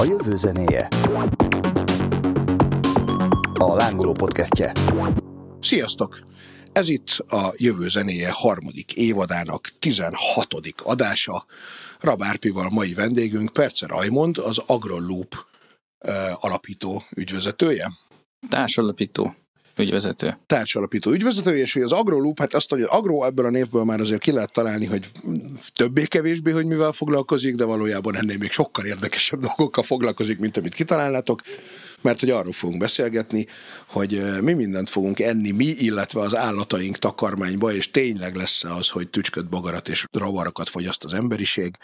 A jövő zenéje. A lángoló podcastje. Sziasztok! Ez itt a Jövő zenéje harmadik évadának 16. adása. Rabárpival mai vendégünk Perce Rajmond, az AgroLoop alapító ügyvezetője. Társalapító ügyvezető. Társalapító ügyvezető, és hogy az AgroLoop, hát azt, hogy az Agro ebből a névből már azért ki lehet találni, hogy többé-kevésbé, hogy mivel foglalkozik, de valójában ennél még sokkal érdekesebb dolgokkal foglalkozik, mint amit kitalálnátok, mert hogy arról fogunk beszélgetni, hogy mi mindent fogunk enni mi, illetve az állataink takarmányba, és tényleg lesz az, hogy tücsköt, bogarat és rovarokat fogyaszt az emberiség,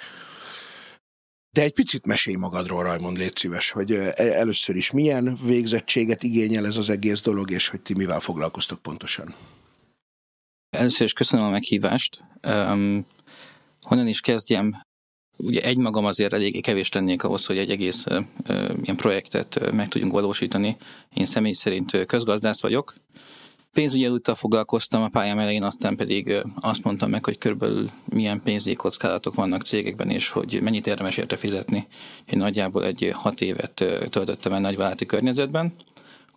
de egy picit mesélj magadról, Rajmond, légy szíves, hogy először is milyen végzettséget igényel ez az egész dolog, és hogy ti mivel foglalkoztok pontosan? Először is köszönöm a meghívást. Um, honnan is kezdjem? Ugye egymagam azért eléggé kevés lennék ahhoz, hogy egy egész uh, ilyen projektet uh, meg tudjunk valósítani. Én személy szerint közgazdász vagyok, Pénzügyi úttal foglalkoztam a pályám elején, aztán pedig azt mondtam meg, hogy körülbelül milyen pénzügyi kockázatok vannak cégekben, és hogy mennyit érdemes érte fizetni. Én nagyjából egy hat évet töltöttem el nagyvállalati környezetben.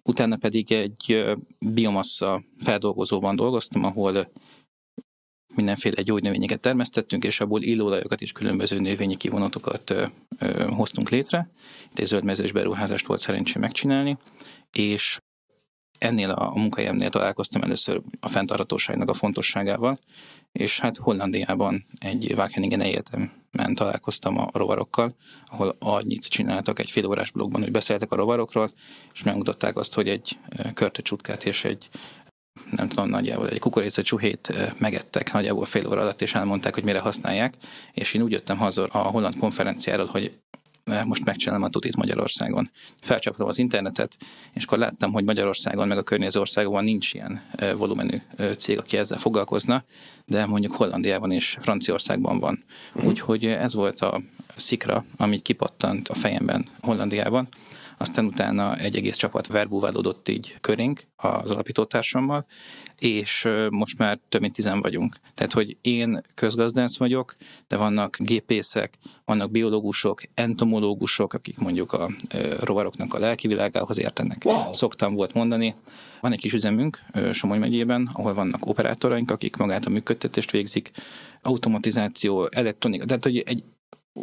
Utána pedig egy biomassa feldolgozóban dolgoztam, ahol mindenféle gyógynövényeket termesztettünk, és abból illóolajokat és különböző növényi kivonatokat hoztunk létre. Itt egy zöldmezős beruházást volt szerencsém megcsinálni, és ennél a, a munkahelyemnél találkoztam először a fenntarthatóságnak a fontosságával, és hát Hollandiában egy Wageningen egyetemen találkoztam a rovarokkal, ahol annyit csináltak egy fél órás blogban, hogy beszéltek a rovarokról, és megmutatták azt, hogy egy körtecsutkát és egy nem tudom, nagyjából egy kukorica csuhét megettek nagyjából fél óra alatt, és elmondták, hogy mire használják, és én úgy jöttem haza a holland konferenciáról, hogy most megcsinálom a tutit Magyarországon. Felcsaptam az internetet, és akkor láttam, hogy Magyarországon, meg a környező országokban nincs ilyen volumenű cég, aki ezzel foglalkozna, de mondjuk Hollandiában és Franciaországban van. Úgyhogy ez volt a szikra, ami kipattant a fejemben Hollandiában aztán utána egy egész csapat verbúválódott így körénk az alapítótársammal, és most már több mint tizen vagyunk. Tehát, hogy én közgazdász vagyok, de vannak gépészek, vannak biológusok, entomológusok, akik mondjuk a rovaroknak a lelki világához értenek. Wow. Szoktam volt mondani. Van egy kis üzemünk Somogy megyében, ahol vannak operátoraink, akik magát a működtetést végzik, automatizáció, elektronika, tehát hogy egy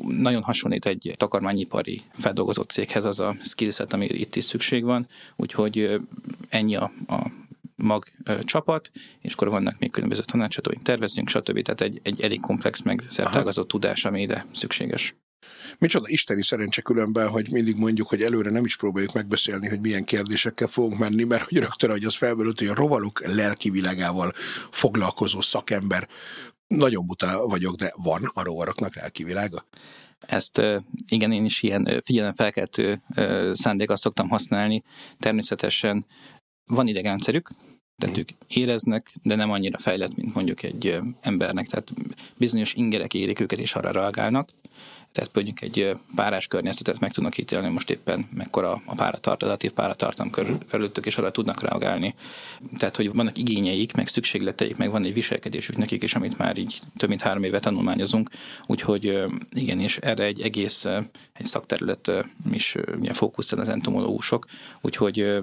nagyon hasonlít egy takarmányipari feldolgozott céghez az a skillset, ami itt is szükség van, úgyhogy ennyi a, a mag csapat, és akkor vannak még különböző tanácsadóink, tervezünk, stb. Tehát egy, egy elég komplex, meg szertágazott tudás, ami ide szükséges. Micsoda isteni szerencse különben, hogy mindig mondjuk, hogy előre nem is próbáljuk megbeszélni, hogy milyen kérdésekkel fogunk menni, mert hogy rögtön, hogy az felmerült, hogy a rovalok lelki világával foglalkozó szakember nagyon buta vagyok, de van a rovaroknak lelki világa? Ezt igen, én is ilyen figyelemfelkeltő szándékat szoktam használni. Természetesen van idegrendszerük, tehát ők éreznek, de nem annyira fejlett, mint mondjuk egy embernek, tehát bizonyos ingerek érik őket, és arra reagálnak. Tehát mondjuk egy párás környezetet meg tudnak ítélni, most éppen mekkora a páratart, relatív páratartam körül, körülöttük, és arra tudnak reagálni. Tehát, hogy vannak igényeik, meg szükségleteik, meg van egy viselkedésük nekik is, amit már így több mint három éve tanulmányozunk. Úgyhogy igen, és erre egy egész egy szakterület is ugye fókuszál az entomológusok, úgyhogy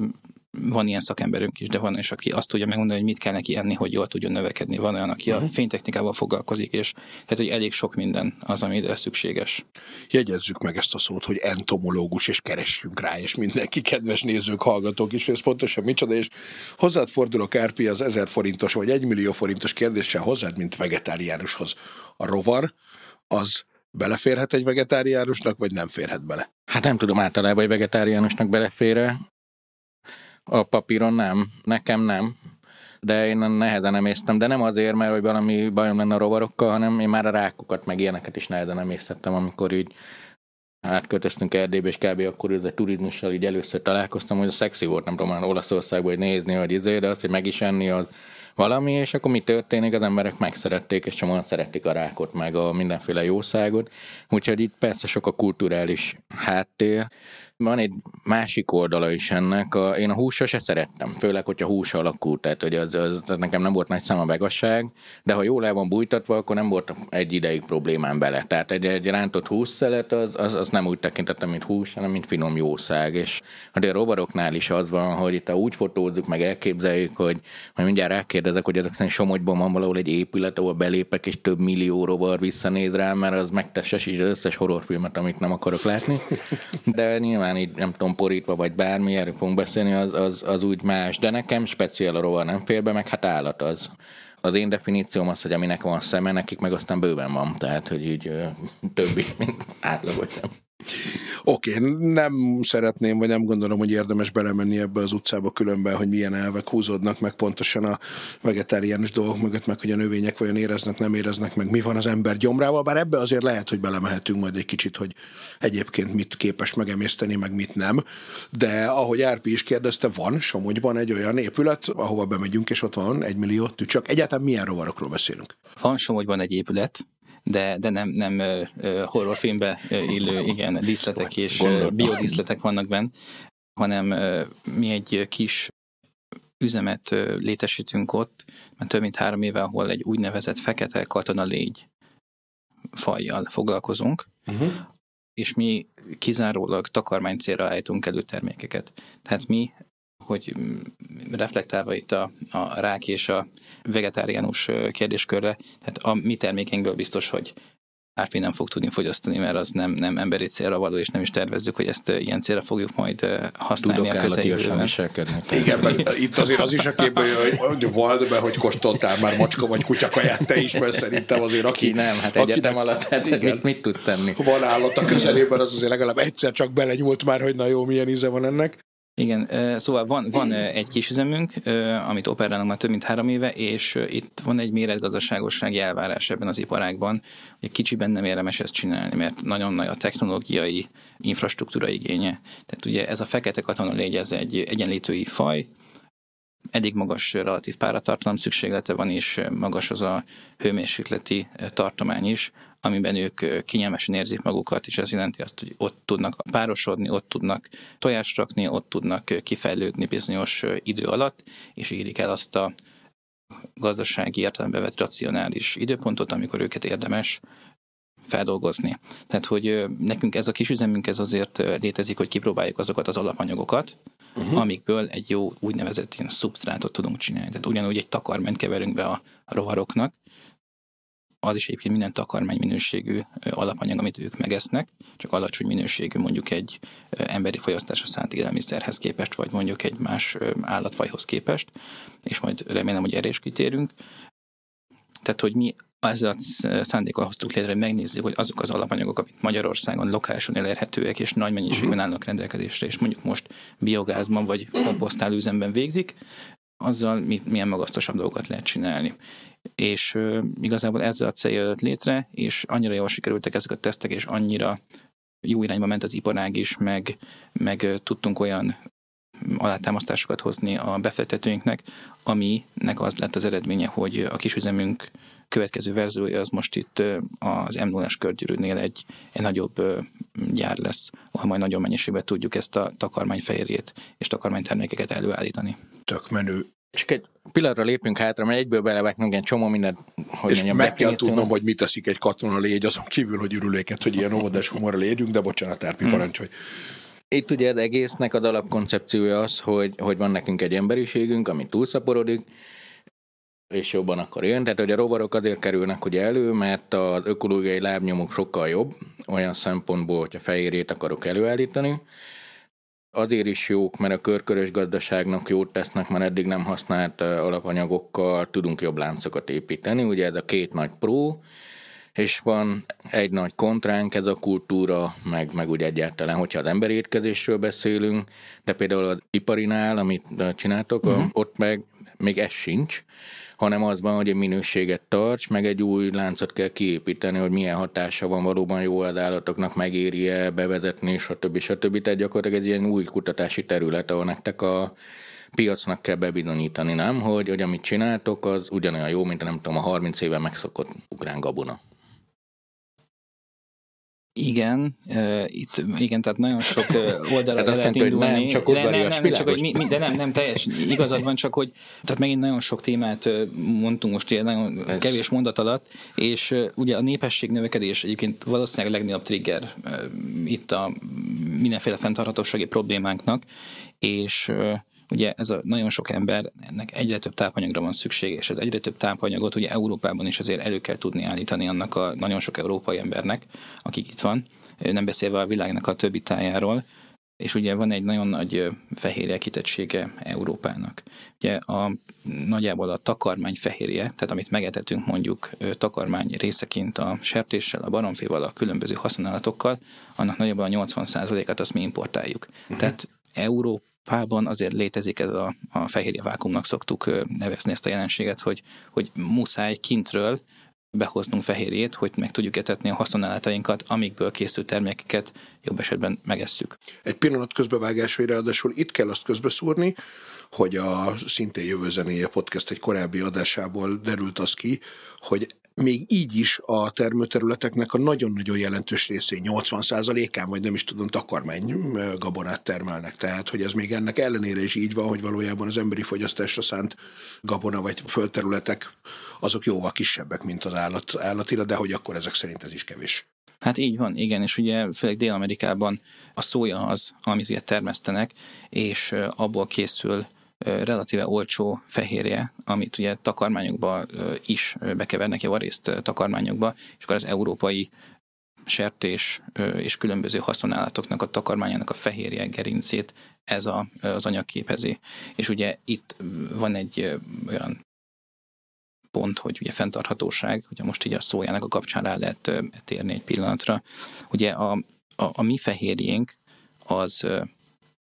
van ilyen szakemberünk is, de van is, aki azt tudja megmondani, hogy mit kell neki enni, hogy jól tudjon növekedni. Van olyan, aki uh-huh. a mhm. fénytechnikával foglalkozik, és tehát, hogy elég sok minden az, ami ide szükséges. Jegyezzük meg ezt a szót, hogy entomológus, és keressünk rá, és mindenki kedves nézők, hallgatók is, ez pontosan micsoda, és hozzád fordulok, Árpi, az ezer forintos vagy egy millió forintos kérdéssel hozzád, mint vegetáriánushoz. A rovar az beleférhet egy vegetáriánusnak, vagy nem férhet bele? Hát nem tudom általában, hogy vegetáriánusnak belefér a papíron nem, nekem nem, de én nehezen emésztem, de nem azért, mert hogy valami bajom lenne a rovarokkal, hanem én már a rákokat, meg ilyeneket is nehezen emésztettem, amikor így átköltöztünk Erdélybe, és kb. akkor a turizmussal így először találkoztam, hogy a szexi volt, nem tudom, Olaszországban, hogy nézni, hogy izé, de azt, hogy meg is enni, az valami, és akkor mi történik, az emberek megszerették, és csomóan szeretik a rákot, meg a mindenféle jószágot, úgyhogy itt persze sok a kulturális háttér, Van egy másik oldala is ennek. A, én a húsra se szerettem, főleg, hogyha hús alakú, tehát hogy az, az, az, nekem nem volt nagy szem a begasság, de ha jól el van bújtatva, akkor nem volt egy ideig problémám bele. Tehát egy, egy rántott hússzelet az, az, az, nem úgy tekintettem, mint hús, hanem mint finom jószág. És hát a rovaroknál is az van, hogy itt úgy fotózzuk, meg elképzeljük, hogy majd mindjárt rákérdezek, hogy ezek Somogyban van valahol egy épület, ahol belépek, és több millió rovar visszanéz rám, mert az megtesses is az összes horrorfilmet, amit nem akarok látni. De nyilván így nem tudom, porítva vagy bármi, erről fogunk beszélni, az, az, az úgy más. De nekem speciál a rovar nem fér be, meg hát állat az. Az én definícióm az, hogy aminek van szeme, nekik meg aztán bőven van. Tehát, hogy így többi, mint átlagot sem. Oké, okay, nem szeretném, vagy nem gondolom, hogy érdemes belemenni ebbe az utcába különben, hogy milyen elvek húzódnak meg pontosan a vegetáriánus dolgok mögött, meg hogy a növények vajon éreznek, nem éreznek, meg mi van az ember gyomrával, bár ebbe azért lehet, hogy belemehetünk majd egy kicsit, hogy egyébként mit képes megemészteni, meg mit nem. De ahogy Árpi is kérdezte, van Somogyban egy olyan épület, ahova bemegyünk, és ott van egy millió tücsök. Egyáltalán milyen rovarokról beszélünk? Van Somogyban egy épület, de, de nem, nem horrorfilmbe illő, igen, díszletek és biodíszletek vannak benne, hanem mi egy kis üzemet létesítünk ott, mert több mint három éve, ahol egy úgynevezett fekete katona légy fajjal foglalkozunk, uh-huh. és mi kizárólag takarmány célra állítunk elő termékeket. Tehát mi hogy reflektálva itt a, a rák és a vegetáriánus kérdéskörre, tehát a mi termékeinkből biztos, hogy Árpi nem fog tudni fogyasztani, mert az nem, nem emberi célra való, és nem is tervezzük, hogy ezt ilyen célra fogjuk majd használni Tudok a közeljövőben. Igen, mert itt azért az is a képben jön, hogy volt be, hogy kóstoltál már macska vagy kutyakaját, te is, mert szerintem azért aki... Ki nem, hát egyetem alatt hát igen, mit, mit tud tenni? Van állat a közelében, az azért legalább egyszer csak belenyúlt már, hogy na jó, milyen íze van ennek. Igen, szóval van, van egy kis üzemünk, amit operálunk már több mint három éve, és itt van egy méretgazdaságossági elvárás ebben az iparágban, hogy kicsiben nem érdemes ezt csinálni, mert nagyon nagy a technológiai infrastruktúra igénye. Tehát ugye ez a fekete katona légy, ez egy egyenlítői faj, eddig magas relatív páratartalom szükséglete van, és magas az a hőmérsékleti tartomány is, amiben ők kényelmesen érzik magukat, és ez jelenti azt, hogy ott tudnak párosodni, ott tudnak tojást rakni, ott tudnak kifejlődni bizonyos idő alatt, és érik el azt a gazdasági értelembe vett racionális időpontot, amikor őket érdemes feldolgozni. Tehát, hogy nekünk ez a kis üzemünk ez azért létezik, hogy kipróbáljuk azokat az alapanyagokat, uh-huh. amikből egy jó úgynevezett ilyen szubsztrátot tudunk csinálni. Tehát ugyanúgy egy takarmányt keverünk be a rovaroknak, az is egyébként minden takarmány minőségű alapanyag, amit ők megesznek, csak alacsony minőségű mondjuk egy emberi fogyasztásra szánt élelmiszerhez képest, vagy mondjuk egy más állatfajhoz képest, és majd remélem, hogy erre is kitérünk. Tehát, hogy mi ezzel a szándékkal hoztuk létre, hogy megnézzük, hogy azok az alapanyagok, amik Magyarországon lokálisan elérhetőek és nagy mennyiségben mhm. állnak rendelkezésre, és mondjuk most biogázban vagy komposztálőzemben végzik, azzal milyen magasztosabb dolgokat lehet csinálni. És uh, igazából ezzel a célja jött létre, és annyira jól sikerültek ezek a tesztek, és annyira jó irányba ment az iparág is, meg, meg tudtunk olyan alátámasztásokat hozni a befektetőinknek, aminek az lett az eredménye, hogy a kisüzemünk következő verziója az most itt az m 0 körgyűrűnél egy, egy nagyobb gyár lesz, ahol majd nagyon mennyiségben tudjuk ezt a takarmányfehérjét és takarmánytermékeket előállítani. Tök menő. És egy pillanatra lépünk hátra, mert egyből belevetnünk egy csomó mindent, hogy És mondjam, meg kell tudnom, hogy mit teszik egy katona légy, azon kívül, hogy ürüléket, hogy ilyen óvodás humorra légyünk, de bocsánat, Árpi, hmm. parancsolj. Itt ugye az egésznek az alapkoncepciója az, hogy, hogy van nekünk egy emberiségünk, ami túlszaporodik, és jobban akar élni. Tehát, hogy a rovarok azért kerülnek ugye elő, mert az ökológiai lábnyomuk sokkal jobb, olyan szempontból, hogyha fehérjét akarok előállítani. Azért is jók, mert a körkörös gazdaságnak jót tesznek, mert eddig nem használt alapanyagokkal tudunk jobb láncokat építeni. Ugye ez a két nagy pró, és van egy nagy kontránk, ez a kultúra, meg, meg úgy egyáltalán, hogyha az emberi étkezésről beszélünk, de például az iparinál, amit csináltok, uh-huh. ott meg még ez sincs, hanem az van, hogy egy minőséget tarts, meg egy új láncot kell kiépíteni, hogy milyen hatása van valóban jó az állatoknak, megéri-e bevezetni, stb. stb. Tehát gyakorlatilag egy ilyen új kutatási terület, ahol nektek a piacnak kell bebizonyítani, nem? Hogy, hogy amit csináltok, az ugyanolyan jó, mint nem tudom, a 30 éve megszokott ukrán gabona. Igen, uh, itt, igen, tehát nagyon sok oldalra lehet jelenti, indulni. Nem, csak nem, nem, nem, csak, hogy mi, de nem, nem, teljes igazad van, csak hogy tehát megint nagyon sok témát mondtunk most ilyen nagyon Ez. kevés mondat alatt, és uh, ugye a népesség növekedés egyébként valószínűleg legnagyobb trigger uh, itt a mindenféle fenntarthatósági problémánknak, és uh, ugye ez a nagyon sok ember, ennek egyre több tápanyagra van szüksége, és ez egyre több tápanyagot ugye Európában is azért elő kell tudni állítani annak a nagyon sok európai embernek, akik itt van, nem beszélve a világnak a többi tájáról, és ugye van egy nagyon nagy fehérje kitettsége Európának. Ugye a, nagyjából a takarmány fehérje, tehát amit megetetünk mondjuk takarmány részeként a sertéssel, a baromféval, a különböző használatokkal, annak nagyjából a 80%-át azt mi importáljuk. Uh-huh. Tehát Európa Pában azért létezik ez a, a fehérje vákumnak szoktuk nevezni ezt a jelenséget, hogy, hogy muszáj kintről behoznunk fehérjét, hogy meg tudjuk etetni a használatainkat, amikből készült termékeket jobb esetben megesszük. Egy pillanat közbevágás, hogy ráadásul itt kell azt közbeszúrni, hogy a szintén jövő zenéje podcast egy korábbi adásából derült az ki, hogy még így is a termőterületeknek a nagyon-nagyon jelentős részén, 80%-án, vagy nem is tudom, takarmány gabonát termelnek. Tehát, hogy ez még ennek ellenére is így van, hogy valójában az emberi fogyasztásra szánt gabona vagy földterületek azok jóval kisebbek, mint az állat, állatira, de hogy akkor ezek szerint ez is kevés. Hát így van, igen, és ugye főleg Dél-Amerikában a szója az, amit ugye termesztenek, és abból készül relatíve olcsó fehérje, amit ugye takarmányokba is bekevernek, javarészt takarmányokba, és akkor az európai sertés és különböző haszonállatoknak a takarmányának a fehérje gerincét ez a, az anyag képezi. És ugye itt van egy olyan pont, hogy ugye fenntarthatóság, ugye most így a szójának a kapcsán rá lehet térni egy pillanatra. Ugye a, a, a mi fehérjénk az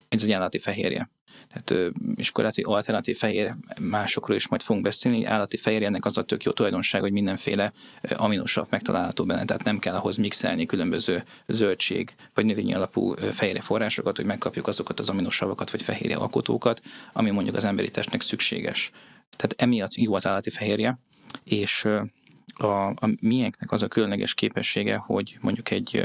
egy állati fehérje. Tehát iskolati alternatív fehér másokról is majd fogunk beszélni. Állati fehérjének az a tök jó tulajdonság, hogy mindenféle aminosav megtalálható benne, tehát nem kell ahhoz mixelni különböző zöldség vagy növényi alapú fehérje forrásokat, hogy megkapjuk azokat az aminosavakat vagy fehérje alkotókat, ami mondjuk az emberi testnek szükséges. Tehát emiatt jó az állati fehérje, és a, a miénknek az a különleges képessége, hogy mondjuk egy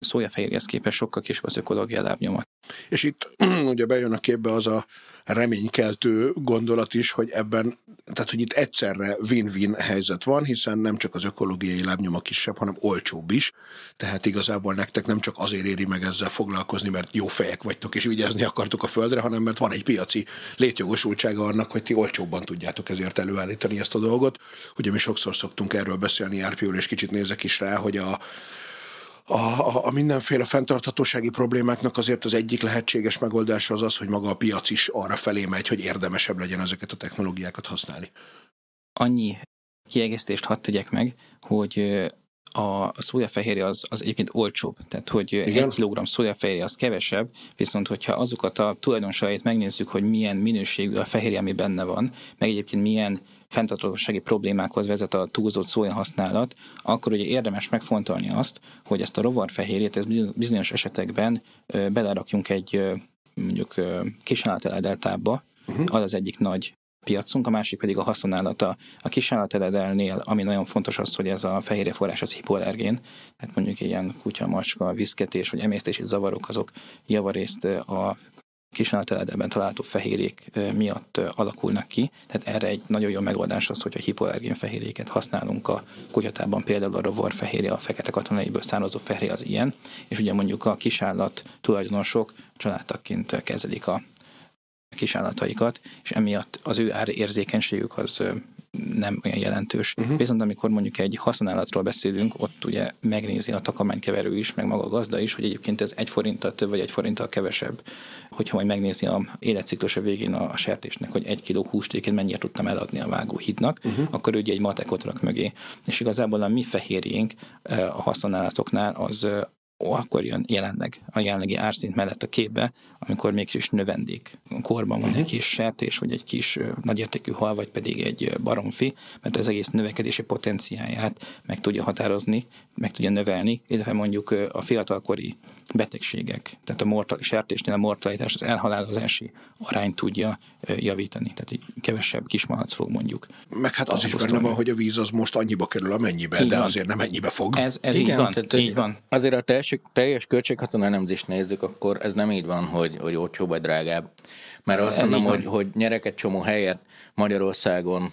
szójafehérjehez képest sokkal kisebb az ökológiai lábnyoma. És itt ugye bejön a képbe az a reménykeltő gondolat is, hogy ebben, tehát hogy itt egyszerre win-win helyzet van, hiszen nem csak az ökológiai lábnyoma kisebb, hanem olcsóbb is, tehát igazából nektek nem csak azért éri meg ezzel foglalkozni, mert jó fejek vagytok és vigyázni akartok a földre, hanem mert van egy piaci létjogosultsága annak, hogy ti olcsóbban tudjátok ezért előállítani ezt a dolgot. Ugye mi sokszor szoktunk erről beszélni, Árpiól, és kicsit nézek is rá, hogy a a, a mindenféle fenntarthatósági problémáknak azért az egyik lehetséges megoldása az az, hogy maga a piac is arra felé megy, hogy érdemesebb legyen ezeket a technológiákat használni. Annyi kiegészítést hadd tegyek meg, hogy a, szójafehérje az, az egyébként olcsóbb, tehát hogy Igen? egy kilogramm szójafehérje az kevesebb, viszont hogyha azokat a tulajdonságait megnézzük, hogy milyen minőségű a fehérje, ami benne van, meg egyébként milyen fenntarthatósági problémákhoz vezet a túlzott szója használat, akkor ugye érdemes megfontolni azt, hogy ezt a rovarfehérjét ez bizonyos esetekben belerakjunk egy mondjuk kisállateledeltába, uh-huh. az az egyik nagy piacunk, a másik pedig a haszonállata. A kisállateledelnél, ami nagyon fontos az, hogy ez a fehérje forrás az hipoallergén, tehát mondjuk ilyen kutya, macska, viszketés vagy emésztési zavarok, azok javarészt a kisállateledelben található fehérjék miatt alakulnak ki. Tehát erre egy nagyon jó megoldás az, hogy a hipoallergén fehérjéket használunk a kutyatában, például a rovar a fekete katonaiből származó fehérje az ilyen, és ugye mondjuk a kisállat tulajdonosok családtakként kezelik a kisállataikat, és emiatt az ő érzékenységük az nem olyan jelentős. Uh-huh. Viszont amikor mondjuk egy használatról beszélünk, ott ugye megnézi a takarmánykeverő is, meg maga a gazda is, hogy egyébként ez egy forinttal több, vagy egy forinttal kevesebb. Hogyha majd megnézi a életciklusa végén a, a sertésnek, hogy egy kiló hústékén mennyire tudtam eladni a vágóhídnak, uh-huh. akkor ő ugye egy matekot rak mögé. És igazából a mi fehérjénk a használatoknál az akkor jön jelenleg a jelenlegi árszint mellett a képbe, amikor mégis növendék korban van egy kis sertés, vagy egy kis nagyértékű hal, vagy pedig egy baromfi, mert az egész növekedési potenciáját meg tudja határozni, meg tudja növelni, illetve mondjuk a fiatalkori betegségek, tehát a mortal, sertésnél a mortalitás, az elhalálozási arány tudja javítani, tehát egy kevesebb kismalac fog mondjuk. Meg hát az is benne van, hogy a víz az most annyiba kerül, amennyibe, Így de van. azért nem ennyibe fog. Ez, ez Igen, így van, tehát, így van. Azért a teljes, teljes költséghaszon elemzést nézzük, akkor ez nem így van, hogy, hogy olcsóbb vagy drágább. Mert azt mondom, hogy, hogy nyerek egy csomó helyet Magyarországon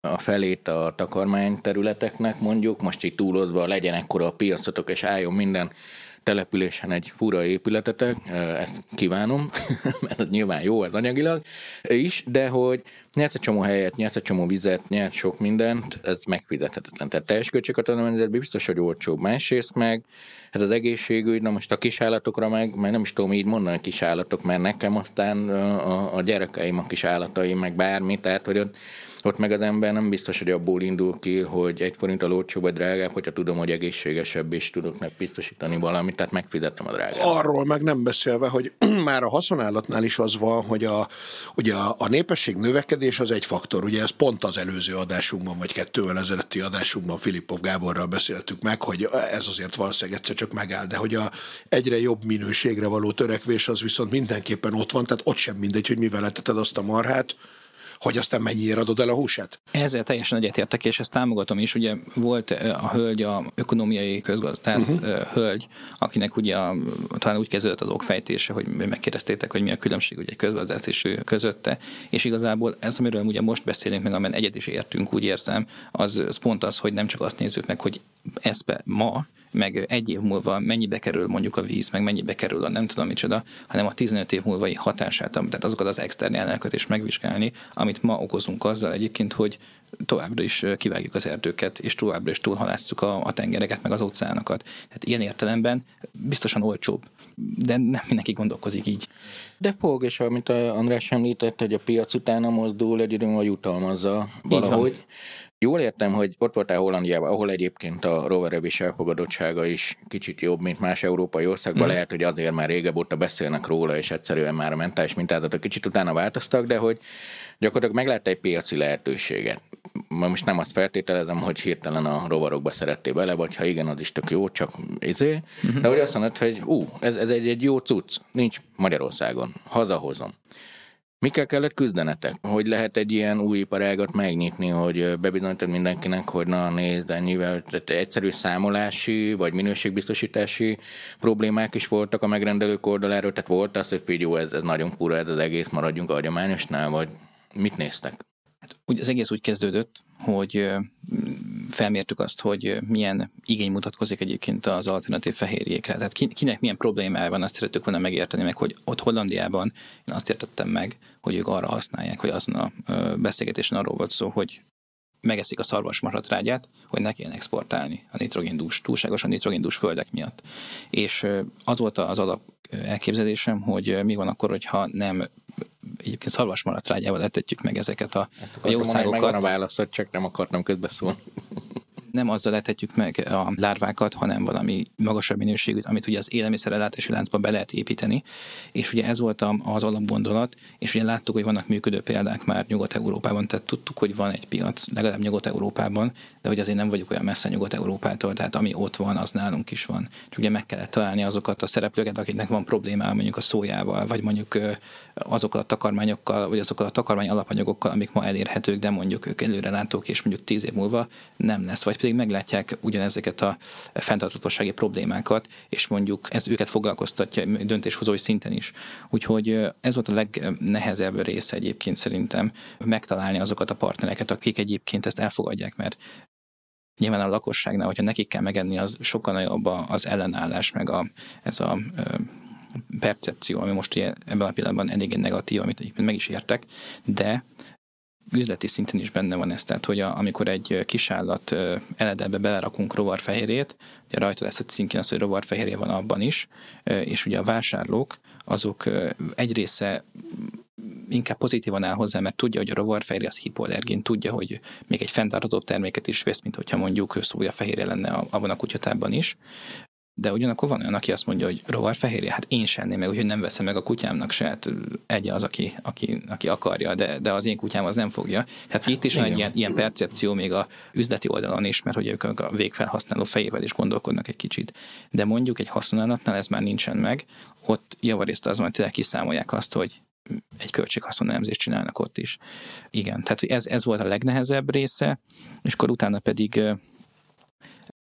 a felét a takarmány területeknek mondjuk, most így túlozva legyen ekkora a piacotok, és álljon minden településen egy fura épületetek, ezt kívánom, mert nyilván jó az anyagilag is, de hogy nyersz egy csomó helyet, nyersz egy csomó vizet, nyersz sok mindent, ez megfizethetetlen. Tehát teljes költséghatalományzatban biztos, hogy olcsóbb. Másrészt meg, hát az egészségügy, na most a kisállatokra meg, meg nem is tudom így mondani kisállatok, mert nekem aztán a, a gyerekeim, a kisálataim, meg bármi, tehát hogy ott, ott meg az ember nem biztos, hogy abból indul ki, hogy egy forinttal olcsóbb vagy drágább, hogyha tudom, hogy egészségesebb, és tudok meg biztosítani valamit, tehát megfizetem a drágább. Arról meg nem beszélve, hogy már a haszonállatnál is az van, hogy a, ugye a, a népesség növekedés az egy faktor. Ugye ez pont az előző adásunkban, vagy kettővel ezelőtti adásunkban Filippov Gáborral beszéltük meg, hogy ez azért valószínűleg egyszer csak megáll, de hogy a egyre jobb minőségre való törekvés az viszont mindenképpen ott van, tehát ott sem mindegy, hogy mivel eteted azt a marhát, hogy aztán mennyiért adod el a húsát. Ezzel teljesen egyetértek, és ezt támogatom is. Ugye volt a hölgy, a ökonomiai közgazdász uh-huh. hölgy, akinek ugye a, talán úgy kezdődött az okfejtése, hogy megkérdeztétek, hogy mi a különbség ugye egy közgazdász és közötte, és igazából ez, amiről ugye most beszélünk, meg amelyen egyet is értünk, úgy érzem, az, az pont az, hogy nem csak azt nézzük meg, hogy ez ma, meg egy év múlva mennyibe kerül mondjuk a víz, meg mennyibe kerül a nem tudom micsoda, hanem a 15 év múlvai hatását, tehát azokat az externáliákat is megvizsgálni, amit ma okozunk azzal egyébként, hogy továbbra is kivágjuk az erdőket, és továbbra is túlhalásszuk a, a tengereket, meg az óceánokat. Tehát ilyen értelemben biztosan olcsóbb, de nem mindenki gondolkozik így. De fog, és amit a András említett, hogy a piac utána mozdul, egy idő múlva jutalmazza valahogy. Jól értem, hogy ott voltál Hollandiában, ahol egyébként a roverevés elfogadottsága is kicsit jobb, mint más európai országban. Mm. Lehet, hogy azért már régebb óta beszélnek róla, és egyszerűen már a mentális mintázatok kicsit utána változtak, de hogy gyakorlatilag meglátta egy piaci lehetőséget. Most nem azt feltételezem, hogy hirtelen a rovarokba szerettél bele, vagy ha igen, az is tök jó, csak izé. Mm-hmm. De hogy azt mondod, hogy ú, ez, ez egy, egy jó cucc, nincs Magyarországon, hazahozom. Mikkel kellett küzdenetek? Hogy lehet egy ilyen új iparágat megnyitni, hogy bebizonyítod mindenkinek, hogy na nézd, ennyivel, tehát egyszerű számolási vagy minőségbiztosítási problémák is voltak a megrendelők oldaláról, tehát volt az, hogy jó, ez, ez nagyon fura, ez az egész, maradjunk a hagyományosnál, vagy mit néztek? Hát, ugye az egész úgy kezdődött, hogy felmértük azt, hogy milyen igény mutatkozik egyébként az alternatív fehérjékre. Tehát kinek milyen problémája van, azt szeretük volna megérteni, meg hogy ott Hollandiában én azt értettem meg, hogy ők arra használják, hogy azon a beszélgetésen arról volt szó, hogy megeszik a szarvasmarhatrágyát, hogy ne kelljen exportálni a nitrogéndús, túlságosan nitrogéndús földek miatt. És az volt az alap elképzelésem, hogy mi van akkor, hogyha nem egyébként szarvasmarhatrágyával etetjük meg ezeket a, a jószágokat. Megvan a válaszot, csak nem akartam közbeszólni nem azzal letetjük meg a lárvákat, hanem valami magasabb minőségűt, amit ugye az élelmiszerellátási láncba be lehet építeni. És ugye ez volt az alapgondolat, és ugye láttuk, hogy vannak működő példák már Nyugat-Európában, tehát tudtuk, hogy van egy piac, legalább Nyugat-Európában, de hogy azért nem vagyunk olyan messze Nyugat-Európától, tehát ami ott van, az nálunk is van. És ugye meg kellett találni azokat a szereplőket, akiknek van problémája mondjuk a szójával, vagy mondjuk azokkal a takarmányokkal, vagy azokkal a takarmány alapanyagokkal, amik ma elérhetők, de mondjuk ők előrelátók, és mondjuk tíz év múlva nem lesz, vagy pedig meglátják ugyanezeket a fenntarthatósági problémákat, és mondjuk ez őket foglalkoztatja döntéshozói szinten is. Úgyhogy ez volt a legnehezebb része egyébként szerintem, megtalálni azokat a partnereket, akik egyébként ezt elfogadják, mert nyilván a lakosságnál, hogyha nekik kell megenni, az sokkal nagyobb az ellenállás, meg a, ez a percepció, ami most ugye ebben a pillanatban eléggé negatív, amit egyébként meg is értek, de üzleti szinten is benne van ez, tehát hogy a, amikor egy kisállat eledebe belerakunk rovarfehérjét, ugye rajta lesz a cinkén az, hogy rovarfehérje van abban is, és ugye a vásárlók azok egy része inkább pozitívan áll hozzá, mert tudja, hogy a rovarfehérje az hipoallergén, tudja, hogy még egy fenntartható terméket is vesz, mint hogyha mondjuk szója fehérje lenne abban a kutyatában is. De ugyanakkor van olyan, aki azt mondja, hogy rovarfehérje, hát én sem meg, úgyhogy nem veszem meg a kutyámnak se, hát egy az, aki, aki, aki akarja, de, de az én kutyám az nem fogja. Tehát itt is van egy ilyen, ilyen percepció még a üzleti oldalon is, mert hogy ők a végfelhasználó fejével is gondolkodnak egy kicsit. De mondjuk egy haszonállatnál ez már nincsen meg, ott javarészt az hogy tényleg kiszámolják azt, hogy egy költséghaszonelemzést csinálnak ott is. Igen, tehát ez, ez volt a legnehezebb része, és akkor utána pedig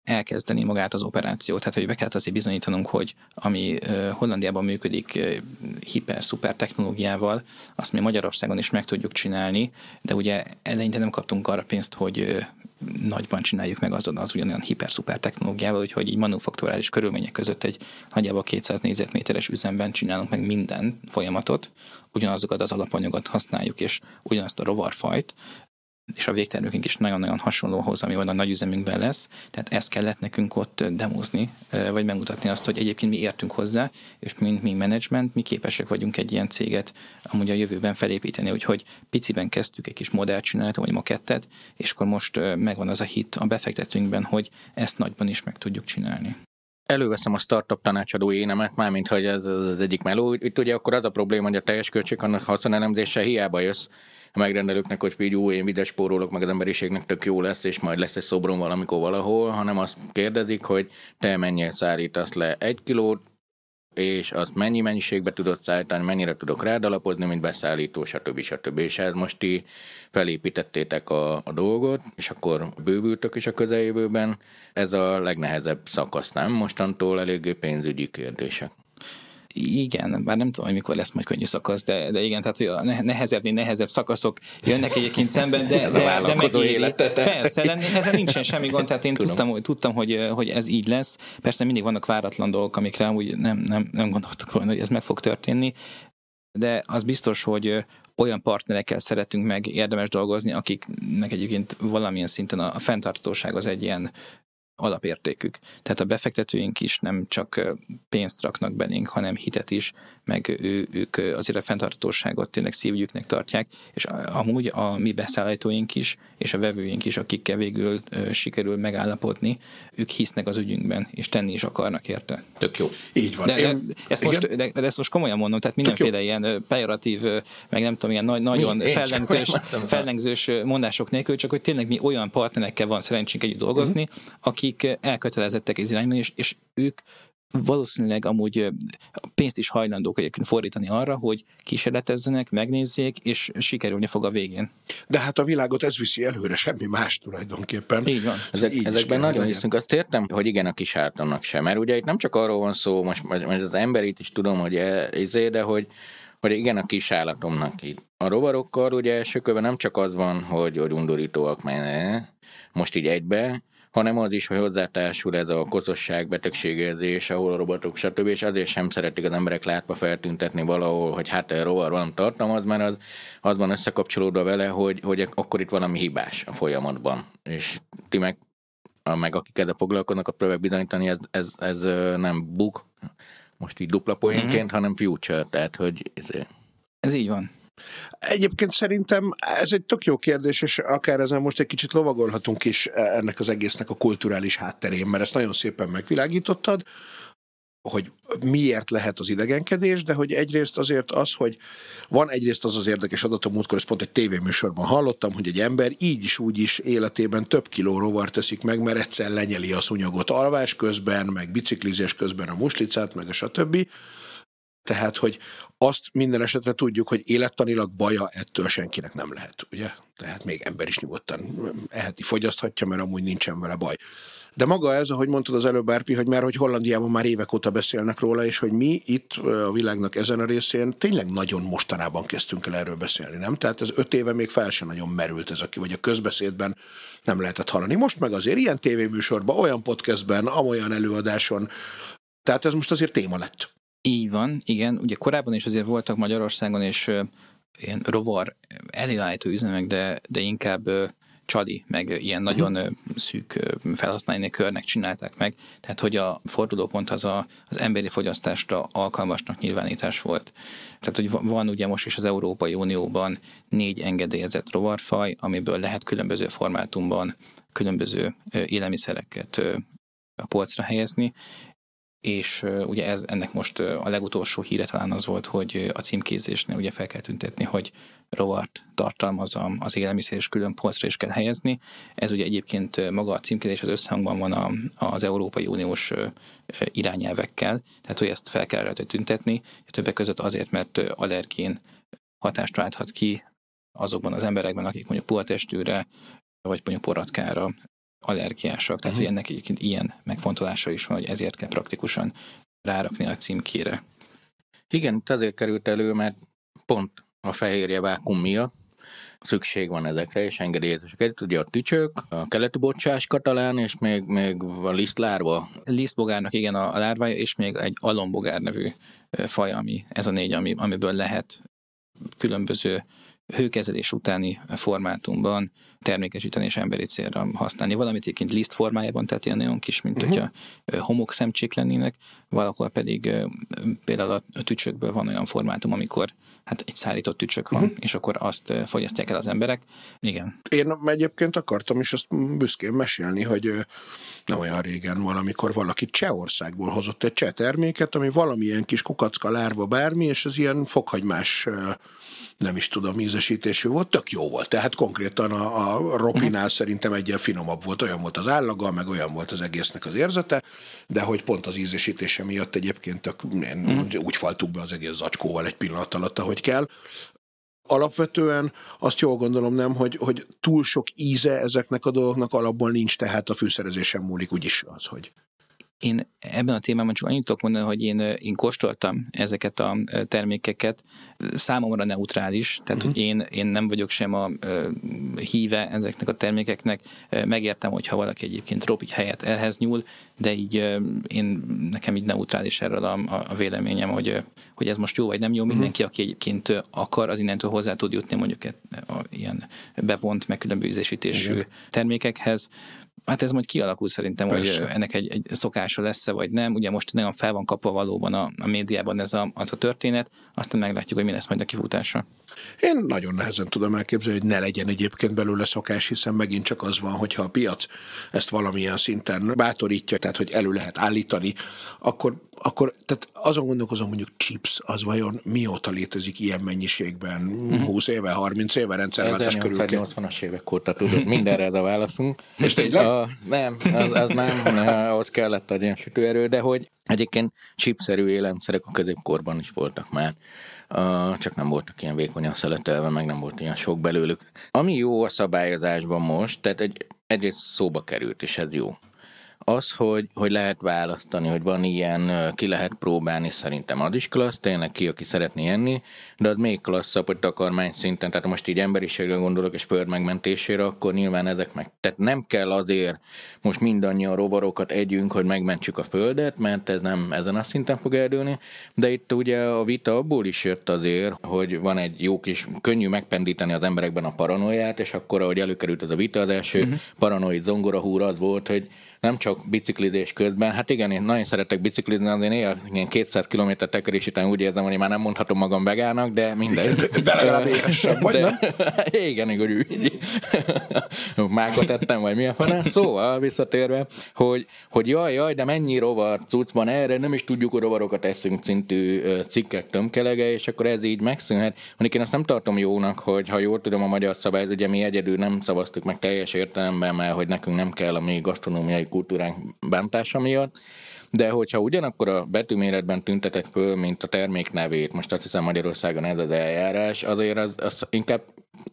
elkezdeni magát az operációt. Tehát, hogy be kellett azért bizonyítanunk, hogy ami Hollandiában működik hiper-szuper technológiával, azt mi Magyarországon is meg tudjuk csinálni, de ugye eleinte nem kaptunk arra pénzt, hogy nagyban csináljuk meg azon az ugyanolyan hiper-szuper technológiával, úgyhogy így manufakturális körülmények között egy nagyjából 200 négyzetméteres üzemben csinálunk meg minden folyamatot, ugyanazokat az alapanyagot használjuk, és ugyanazt a rovarfajt, és a végtermékünk is nagyon-nagyon hasonlóhoz, ami a nagy üzemünkben lesz. Tehát ezt kellett nekünk ott demozni, vagy megmutatni azt, hogy egyébként mi értünk hozzá, és mint mi management, mi képesek vagyunk egy ilyen céget amúgy a jövőben felépíteni, úgyhogy piciben kezdtük egy kis modellt csinálni, vagy makettet, és akkor most megvan az a hit a befektetőnkben, hogy ezt nagyban is meg tudjuk csinálni előveszem a startup tanácsadó énemet, mármint hogy ez az egyik meló. Itt ugye akkor az a probléma, hogy a teljes költség annak haszonelemzéssel hiába jössz, a megrendelőknek, hogy így jó, én vides spórolok, meg az emberiségnek tök jó lesz, és majd lesz egy szobrom valamikor valahol, hanem azt kérdezik, hogy te mennyire szállítasz le egy kilót, és azt mennyi mennyiségbe tudod szállítani, mennyire tudok rád alapozni, mint beszállító, stb. stb. És ez most ti felépítettétek a, a dolgot, és akkor bővültök is a közeljövőben. Ez a legnehezebb szakasz, nem? Mostantól eléggé pénzügyi kérdések. Igen, bár nem tudom, hogy mikor lesz majd könnyű szakasz, de, de igen, tehát hogy a nehezebbnél nehezebb szakaszok jönnek egyébként szemben, de, de, de megéri. Persze, ezen nincsen semmi gond, tehát én tudom. tudtam, hogy, tudtam hogy, hogy ez így lesz. Persze mindig vannak váratlan dolgok, amikre úgy nem, nem, nem gondoltuk volna, hogy ez meg fog történni, de az biztos, hogy olyan partnerekkel szeretünk meg érdemes dolgozni, akiknek egyébként valamilyen szinten a fenntartóság az egy ilyen alapértékük. Tehát a befektetőink is nem csak pénzt raknak belénk, hanem hitet is, meg ő, ők azért a fenntartóságot tényleg szívügyüknek tartják, és amúgy a mi beszállítóink is, és a vevőink is, akikkel végül sikerül megállapodni, ők hisznek az ügyünkben, és tenni is akarnak érte. Tök jó. Így van. De, de, ezt, most, de, de ezt most komolyan mondom, tehát mindenféle ilyen pejoratív, meg nem tudom, ilyen nagy, nagyon fellengzős, fellengzős mondások nélkül, csak hogy tényleg mi olyan partnerekkel van szerencsénk együtt dolgozni, uh-huh. akik elkötelezettek ez irányban, és, és ők valószínűleg amúgy pénzt is hajlandók egyébként fordítani arra, hogy kísérletezzenek, megnézzék, és sikerülni fog a végén. De hát a világot ez viszi előre, semmi más tulajdonképpen. Így van. Ezek, Így ezekben nagyon hiszünk. Azt értem, hogy igen, a kis hátamnak sem. Mert ugye itt nem csak arról van szó, most, most az emberit is tudom, hogy ezé, de hogy hogy igen, a kis állatomnak itt. A rovarokkal ugye első nem csak az van, hogy, hogy undorítóak, mert most így egybe, hanem az is, hogy hozzátársul ez a kozosság, betegségérzés, ahol a robotok, stb. És azért sem szeretik az emberek látva feltüntetni valahol, hogy hát a rovar valami tartalmaz, mert az, az van összekapcsolódva vele, hogy, hogy akkor itt valami hibás a folyamatban. És ti meg, meg akik ezzel foglalkoznak, a próbálják bizonyítani, ez, ez, ez nem bug, most így dupla poénként, mm-hmm. hanem future, tehát hogy ez, ez így van. Egyébként szerintem ez egy tök jó kérdés, és akár ezen most egy kicsit lovagolhatunk is ennek az egésznek a kulturális hátterén, mert ezt nagyon szépen megvilágítottad, hogy miért lehet az idegenkedés, de hogy egyrészt azért az, hogy van egyrészt az az érdekes adat, a múltkor ezt pont egy tévéműsorban hallottam, hogy egy ember így is úgy is életében több kiló rovar teszik meg, mert egyszer lenyeli a szunyogot alvás közben, meg biciklizés közben a muslicát, meg a stb. Tehát, hogy azt minden esetre tudjuk, hogy élettanilag baja ettől senkinek nem lehet, ugye? Tehát még ember is nyugodtan eheti, fogyaszthatja, mert amúgy nincsen vele baj. De maga ez, ahogy mondtad az előbb, Árpi, hogy már hogy Hollandiában már évek óta beszélnek róla, és hogy mi itt a világnak ezen a részén tényleg nagyon mostanában kezdtünk el erről beszélni, nem? Tehát ez öt éve még fel sem nagyon merült ez, aki, vagy a közbeszédben nem lehetett hallani. Most meg azért ilyen tévéműsorban, olyan podcastben, amolyan előadáson, tehát ez most azért téma lett. Így van, igen. Ugye korábban is azért voltak Magyarországon és uh, ilyen rovar elélállító üzemek, de, de inkább uh, csali, meg ilyen uh-huh. nagyon szűk felhasználni körnek csinálták meg, tehát hogy a fordulópont az a, az emberi fogyasztásra alkalmasnak nyilvánítás volt. Tehát, hogy van ugye most is az Európai Unióban négy engedélyezett rovarfaj, amiből lehet különböző formátumban különböző élelmiszereket a polcra helyezni, és ugye ez, ennek most a legutolsó híre talán az volt, hogy a címkézésnél ugye fel kell tüntetni, hogy rovart tartalmaz az élelmiszer, és külön polcra is kell helyezni. Ez ugye egyébként maga a címkézés az összhangban van a, az Európai Uniós irányelvekkel, tehát hogy ezt fel kell rajta tüntetni, többek között azért, mert allergén hatást válthat ki azokban az emberekben, akik mondjuk puhatestűre, vagy mondjuk poratkára allergiásak. Tehát, uh-huh. hogy ennek egyébként ilyen megfontolása is van, hogy ezért kell praktikusan rárakni a címkére. Igen, azért került elő, mert pont a fehérje vákum miatt szükség van ezekre, és engedélyezéseket. Ugye a tücsök, a keleti bocsás katalán, és még, még a lisztlárva. Lisztbogárnak igen a, a lárvája, és még egy alombogár nevű faj, ami ez a négy, ami, amiből lehet különböző hőkezelés utáni formátumban termékesíteni és emberi célra használni. Valamit egyébként list formájában, tehát ilyen nagyon kis, mint uh-huh. hogyha homok szemcsék lennének, valahol pedig például a tücsökből van olyan formátum, amikor hát egy szállított tücsök van, uh-huh. és akkor azt fogyasztják el az emberek. Igen. Én egyébként akartam is azt büszkén mesélni, hogy nem olyan régen valamikor valaki Csehországból hozott egy cseh terméket, ami valamilyen kis kukacka, lárva, bármi, és az ilyen fokhagymás nem is tudom, ízesítésű volt, tök jó volt. Tehát konkrétan a, a ropinál uh-huh. szerintem egyen finomabb volt, olyan volt az állaga, meg olyan volt az egésznek az érzete, de hogy pont az ízesítése miatt egyébként tök, uh-huh. úgy faltuk be az egész zacskóval egy pillanat alatt, ahogy kell alapvetően azt jól gondolom nem, hogy, hogy túl sok íze ezeknek a dolgoknak alapból nincs, tehát a fűszerezésen múlik úgyis az, hogy én ebben a témában csak annyit tudok mondani, hogy én, én kóstoltam ezeket a termékeket, számomra neutrális, tehát uh-huh. hogy én, én nem vagyok sem a híve ezeknek a termékeknek, megértem, hogyha valaki egyébként tropik helyet ehhez nyúl, de így én nekem így neutrális erről a, a véleményem, hogy, hogy ez most jó vagy nem jó, uh-huh. mindenki, aki egyébként akar, az innentől hozzá tud jutni mondjuk egy, a, ilyen bevont, megkülönbözésítésű termékekhez, Hát ez majd kialakul szerintem, Persze. hogy ennek egy, egy szokása lesz-e, vagy nem. Ugye most nagyon fel van kapva valóban a, a médiában ez a, az a történet, aztán meglátjuk, hogy mi lesz majd a kifutása. Én nagyon nehezen tudom elképzelni, hogy ne legyen egyébként belőle szokás, hiszen megint csak az van, hogyha a piac ezt valamilyen szinten bátorítja, tehát hogy elő lehet állítani, akkor, akkor tehát azon gondolkozom, mondjuk chips, az vajon mióta létezik ilyen mennyiségben? Mm. 20 éve, 30 éve rendszerváltás körül? 80-as évek óta tudod, mindenre ez a válaszunk. És tényleg? A, nem, az, az nem, ahhoz kellett egy ilyen sütőerő, de hogy egyébként chipszerű élelmiszerek a középkorban is voltak már csak nem voltak ilyen vékonyan szeletelve, meg nem volt ilyen sok belőlük. Ami jó a szabályozásban most, tehát egy, egyrészt szóba került, és ez jó az, hogy, hogy lehet választani, hogy van ilyen, ki lehet próbálni, szerintem az is klassz, tényleg ki, aki szeretné enni, de az még klasszabb, hogy takarmány szinten, tehát most így emberiségre gondolok és föld megmentésére, akkor nyilván ezek meg. Tehát nem kell azért most mindannyian rovarokat együnk, hogy megmentsük a földet, mert ez nem ezen a szinten fog eldőlni, de itt ugye a vita abból is jött azért, hogy van egy jó kis, könnyű megpendíteni az emberekben a paranoiát, és akkor, ahogy előkerült ez a vita, az első uh-huh. paranoid zongorahúr az volt, hogy nem csak biciklizés közben. Hát igen, én nagyon szeretek biciklizni, azért néha ilyen 200 km tekerés után úgy érzem, hogy már nem mondhatom magam vegának, de mindegy. De, legalább éhessebb vagy, de, nem? Igen, igaz, úgy. Mákot ettem, vagy mi a fene. Szóval, visszatérve, hogy, hogy jaj, jaj, de mennyi rovar cucc van erre, nem is tudjuk, hogy rovarokat eszünk szintű cikkek tömkelege, és akkor ez így megszűnhet. Mondjuk én azt nem tartom jónak, hogy ha jól tudom a magyar szabály, ugye mi egyedül nem szavaztuk meg teljes értelemben, mert hogy nekünk nem kell a mi gasztronómiai kultúránk bántása miatt, de hogyha ugyanakkor a betűméretben tüntetett föl, mint a termék nevét, most azt hiszem Magyarországon ez az eljárás, azért az, az inkább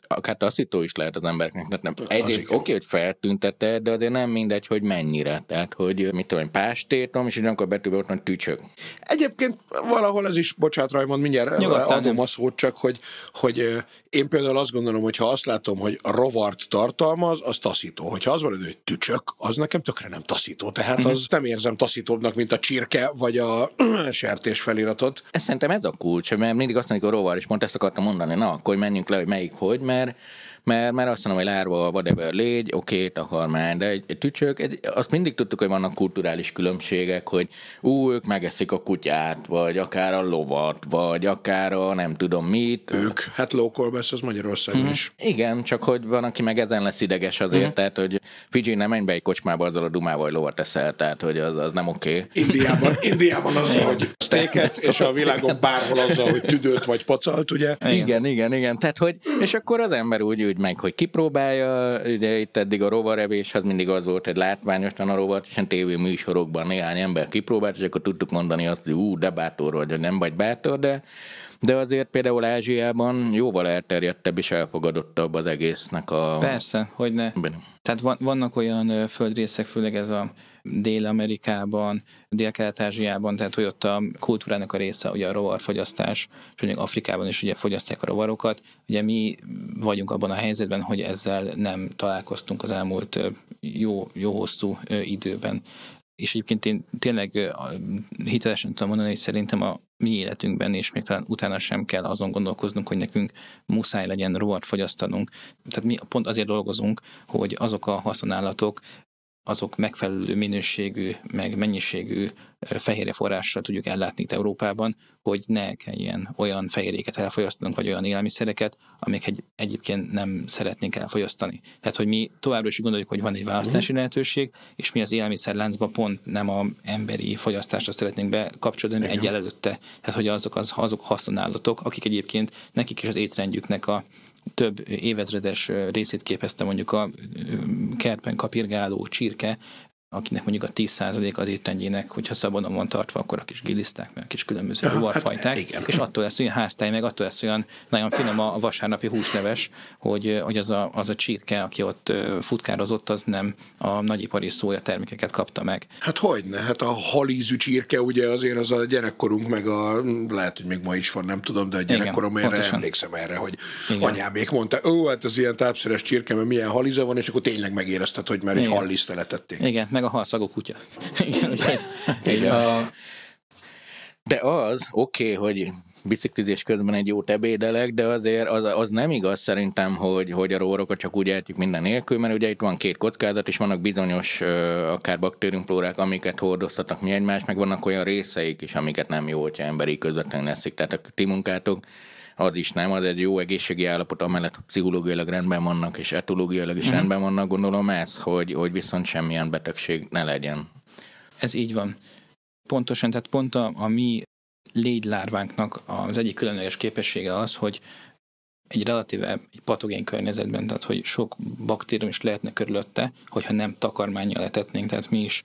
akár taszító is lehet az embereknek. Tehát nem, egyrészt oké, okay, hogy feltüntette, de azért nem mindegy, hogy mennyire. Tehát, hogy mit tudom, pástétom, és akkor betűbe ott van tücsök. Egyébként valahol ez is, bocsánat Rajmond, mindjárt Nyugodtan, adom a szót, csak hogy, hogy én például azt gondolom, hogy ha azt látom, hogy a rovart tartalmaz, az taszító. Hogyha az van, hogy tücsök, az nekem tökre nem taszító. Tehát mhm. az nem érzem taszítóbbnak, mint a csirke, vagy a sertés feliratot. Ez szerintem ez a kulcs, mert mindig azt mondjuk a rovar, és pont ezt akartam mondani, na, akkor menjünk le, hogy melyik hogy, mert mert, mert azt mondom, hogy lárva, whatever, légy, oké, okay, takarmány, de egy, egy tücsök, egy, azt mindig tudtuk, hogy vannak kulturális különbségek, hogy ú, ők megeszik a kutyát, vagy akár a lovat, vagy akár a nem tudom mit. Ők, hát best, az Magyarországon mm-hmm. is. Igen, csak hogy van, aki meg ezen lesz ideges azért, mm-hmm. tehát, hogy Fiji nem menj be egy kocsmába azzal a dumával, vagy lovat eszel, tehát, hogy az, az nem oké. Okay. Indiában, Indiában az, hogy steaket, és a világon bárhol azzal, hogy tüdőt vagy pacalt, ugye? Igen, igen, igen. igen. Tehát, hogy, és akkor az ember úgy, úgy meg, hogy kipróbálja, ugye itt eddig a rovarevés, az mindig az volt, hogy látványosan a rovat, és a tévé műsorokban néhány ember kipróbált, és akkor tudtuk mondani azt, hogy ú, de bátor vagy, hogy nem vagy bátor, de de azért például Ázsiában jóval elterjedtebb és elfogadottabb az egésznek a... Persze, hogy ne. Tehát van, vannak olyan földrészek, főleg ez a Dél-Amerikában, Dél-Kelet-Ázsiában, tehát hogy ott a kultúrának a része ugye a rovarfogyasztás, és ugye Afrikában is ugye fogyasztják a rovarokat. Ugye mi vagyunk abban a helyzetben, hogy ezzel nem találkoztunk az elmúlt jó, jó hosszú időben és egyébként én tényleg hitelesen tudom mondani, hogy szerintem a mi életünkben, és még talán utána sem kell azon gondolkoznunk, hogy nekünk muszáj legyen rovart fogyasztanunk. Tehát mi pont azért dolgozunk, hogy azok a haszonállatok, azok megfelelő minőségű, meg mennyiségű fehérje forrással tudjuk ellátni itt Európában, hogy ne kelljen olyan fehérjéket elfogyasztanunk, vagy olyan élelmiszereket, amik egy, egyébként nem szeretnénk elfogyasztani. Tehát, hogy mi továbbra is gondoljuk, hogy van egy választási mhm. lehetőség, és mi az élelmiszerláncba pont nem a emberi fogyasztásra szeretnénk bekapcsolódni, egy előtte. Tehát, hogy azok, az, azok haszonállatok, akik egyébként nekik is az étrendjüknek a több évezredes részét képezte mondjuk a kertben kapirgáló csirke, akinek mondjuk a 10% az étrendjének, hogyha szabadon van tartva, akkor a kis giliszták, meg a kis különböző rovarfajták, hát, és attól lesz olyan háztáj, meg attól lesz olyan nagyon finom a vasárnapi húsleves, hogy, hogy az, a, az a csirke, aki ott futkározott, az nem a nagyipari szója termékeket kapta meg. Hát hogyne, hát a halízű csirke ugye azért az a gyerekkorunk, meg a, lehet, hogy még ma is van, nem tudom, de a gyerekkorom erre emlékszem erre, hogy Igen. anyámék mondta, ó, hát ez ilyen tápszeres csirke, mert milyen halíza van, és akkor tényleg megérezted, hogy már egy hallizt Igen, meg a halszagú kutya. Igen, úgyhogy, Igen. A, de az, oké, okay, hogy biciklizés közben egy jó ebédelek, de azért az, az nem igaz szerintem, hogy, hogy a rórokat csak úgy eltjük minden nélkül, mert ugye itt van két kockázat, és vannak bizonyos akár baktériumflórák, amiket hordoztatnak mi egymást, meg vannak olyan részeik is, amiket nem jó, hogyha emberi közvetlenül eszik. Tehát a ti munkátok az is nem, az egy jó egészségi állapot, amellett pszichológiailag rendben vannak, és etológiailag is mm. rendben vannak, gondolom ez, hogy, hogy viszont semmilyen betegség ne legyen. Ez így van. Pontosan, tehát pont a, a mi légylárvánknak az egyik különleges képessége az, hogy egy relatíve egy patogén környezetben, tehát hogy sok baktérium is lehetne körülötte, hogyha nem takarmányjal letetnénk, tehát mi is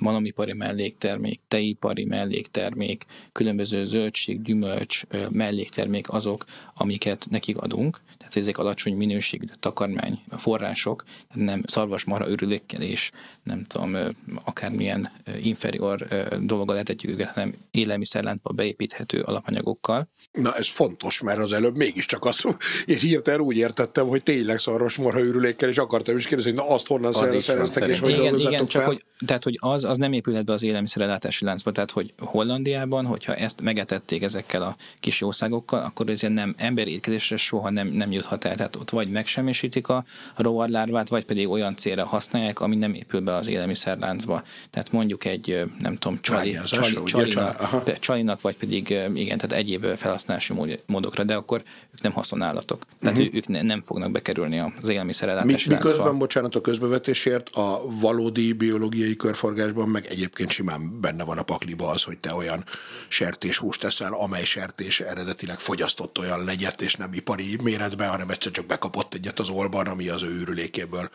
malomipari melléktermék, teipari melléktermék, különböző zöldség, gyümölcs melléktermék azok, amiket nekik adunk, tehát ezek alacsony minőségű takarmány források, nem szarvasmarha örülékkel és nem tudom, akármilyen inferior dologgal lehetetjük őket, hanem élelmiszerlántba beépíthető alapanyagokkal. Na ez fontos, mert az előbb mégiscsak azt, én hirtelen úgy értettem, hogy tényleg szarvasmarha örülékkel, és akartam is kérdezni, hogy na azt honnan szereztek, és hogy igen, igen, csak fel? Hogy, tehát, hogy az, az nem épülhet be az élelmiszerellátási láncba, tehát, hogy Hollandiában, hogyha ezt megetették ezekkel a kis jószágokkal, akkor ez nem emberi étkezésre soha nem, nem juthat el. Tehát ott vagy megsemmisítik a rovarlárvát, vagy pedig olyan célra használják, ami nem épül be az élelmiszerláncba. Tehát mondjuk egy, nem tudom, csali, csali, csalinak, csalinak, vagy pedig igen, tehát egyéb felhasználási módokra, de akkor ők nem haszonállatok. Tehát uh-huh. ők ne, nem fognak bekerülni az élelmiszerellátási Mi, miközben, bocsánat a közbevetésért, a valódi biológiai körforgásban meg egyébként simán benne van a pakliba az, hogy te olyan sertéshúst teszel, amely sertés eredetileg fogyasztott olyan legyet, és nem ipari méretben, hanem egyszer csak bekapott egyet az olban, ami az ő űrülékéből.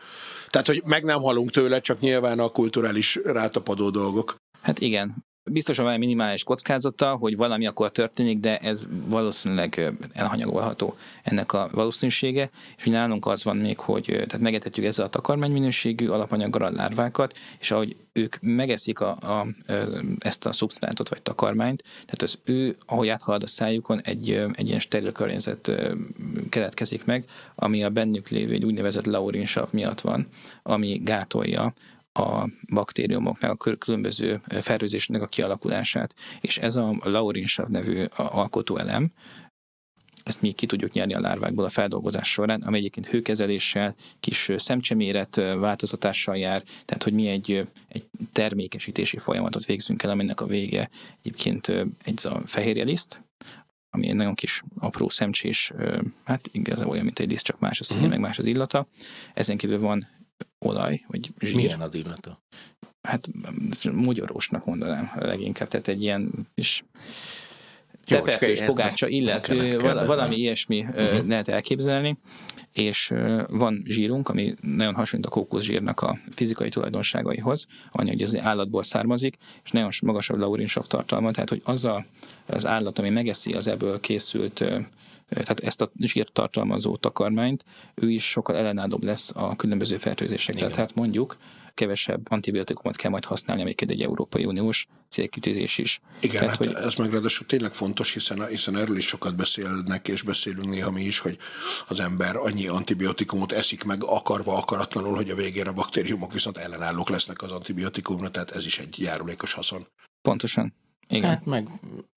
Tehát, hogy meg nem halunk tőle, csak nyilván a kulturális rátapadó dolgok. Hát igen, Biztosan van minimális kockázata, hogy valami akkor történik, de ez valószínűleg elhanyagolható ennek a valószínűsége, és nálunk az van még, hogy tehát megetetjük ezzel a takarmányminőségű alapanyaggal a lárvákat, és ahogy ők megeszik a, a, ezt a szubsztrátot vagy takarmányt, tehát az ő, ahogy áthalad a szájukon, egy, egy ilyen steril környezet keletkezik meg, ami a bennük lévő egy úgynevezett laurinsav miatt van, ami gátolja a baktériumoknak, a különböző fertőzésnek a kialakulását. És ez a laurinsav nevű alkotóelem, ezt mi ki tudjuk nyerni a lárvákból a feldolgozás során, ami egyébként hőkezeléssel, kis szemcseméret változatással jár, tehát hogy mi egy, egy termékesítési folyamatot végzünk el, aminek a vége egyébként egy a fehérjeliszt, ami egy nagyon kis apró szemcsés, hát igazából olyan, mint egy liszt, csak más a színe, uh-huh. meg más az illata. Ezen kívül van olaj, vagy zsír. Milyen az illata? Hát mogyorósnak mondanám leginkább, tehát egy ilyen is tepertős pogácsa illető, valami ilyesmi uh-huh. lehet elképzelni, és van zsírunk, ami nagyon hasonlít a kókuszsírnak a fizikai tulajdonságaihoz, annyi, hogy az állatból származik, és nagyon magasabb laurinsav tartalma, tehát hogy az a, az állat, ami megeszi az ebből készült tehát ezt a zsírt tartalmazó takarmányt, ő is sokkal ellenállóbb lesz a különböző fertőzésekre. Tehát mondjuk kevesebb antibiotikumot kell majd használni, amiket egy Európai Uniós célkütőzés is. Igen, Tehát, hát hogy... ez meg ráadásul tényleg fontos, hiszen, hiszen erről is sokat beszélnek, és beszélünk néha mi is, hogy az ember annyi antibiotikumot eszik meg akarva, akaratlanul, hogy a végén a baktériumok viszont ellenállók lesznek az antibiotikumra, tehát ez is egy járulékos haszon. Pontosan. Igen. Hát meg,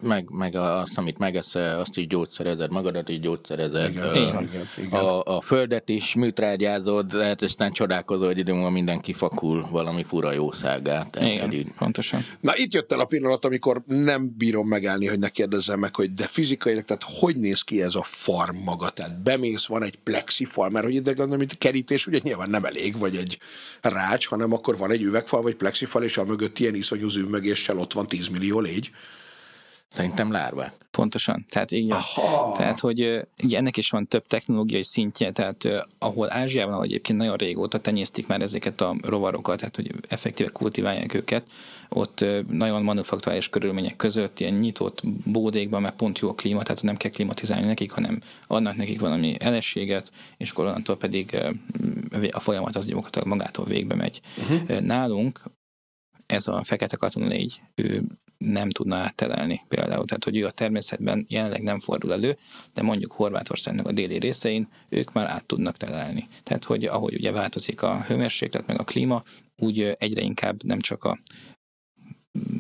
meg, meg azt, amit megeszel, azt is gyógyszerezed, magadat is gyógyszerezed. Igen, a, igen, igen. A, a földet is műtrágyázod, lehet aztán csodálkozol, hogy idő mindenki fakul valami fura jószágát. Igen, így... pontosan. Na itt jött el a pillanat, amikor nem bírom megállni, hogy ne kérdezzem meg, hogy de fizikailag, tehát hogy néz ki ez a farm maga? Tehát bemész, van egy plexifal, mert hogy ide gondolom, hogy kerítés ugye nyilván nem elég, vagy egy rács, hanem akkor van egy üvegfal, vagy plexifal, és a mögött ilyen iszonyú zűmögéssel ott van 10 millió légy így? Szerintem lárvák. Pontosan. Tehát igen. Aha. Tehát, hogy ugye ennek is van több technológiai szintje, tehát ahol Ázsiában, ahol egyébként nagyon régóta tenyésztik már ezeket a rovarokat, tehát hogy effektíve kultiválják őket, ott nagyon manufakturális körülmények között, ilyen nyitott bódékban, mert pont jó a klíma, tehát nem kell klimatizálni nekik, hanem adnak nekik valami elességet, és akkor onnantól pedig a folyamat az gyakorlatilag magától végbe megy. Uh-huh. Nálunk ez a fekete katon légy, ő nem tudna áttelelni például. Tehát, hogy ő a természetben jelenleg nem fordul elő, de mondjuk Horvátországnak a déli részein ők már át tudnak telelni. Tehát, hogy ahogy ugye változik a hőmérséklet, meg a klíma, úgy egyre inkább nem csak a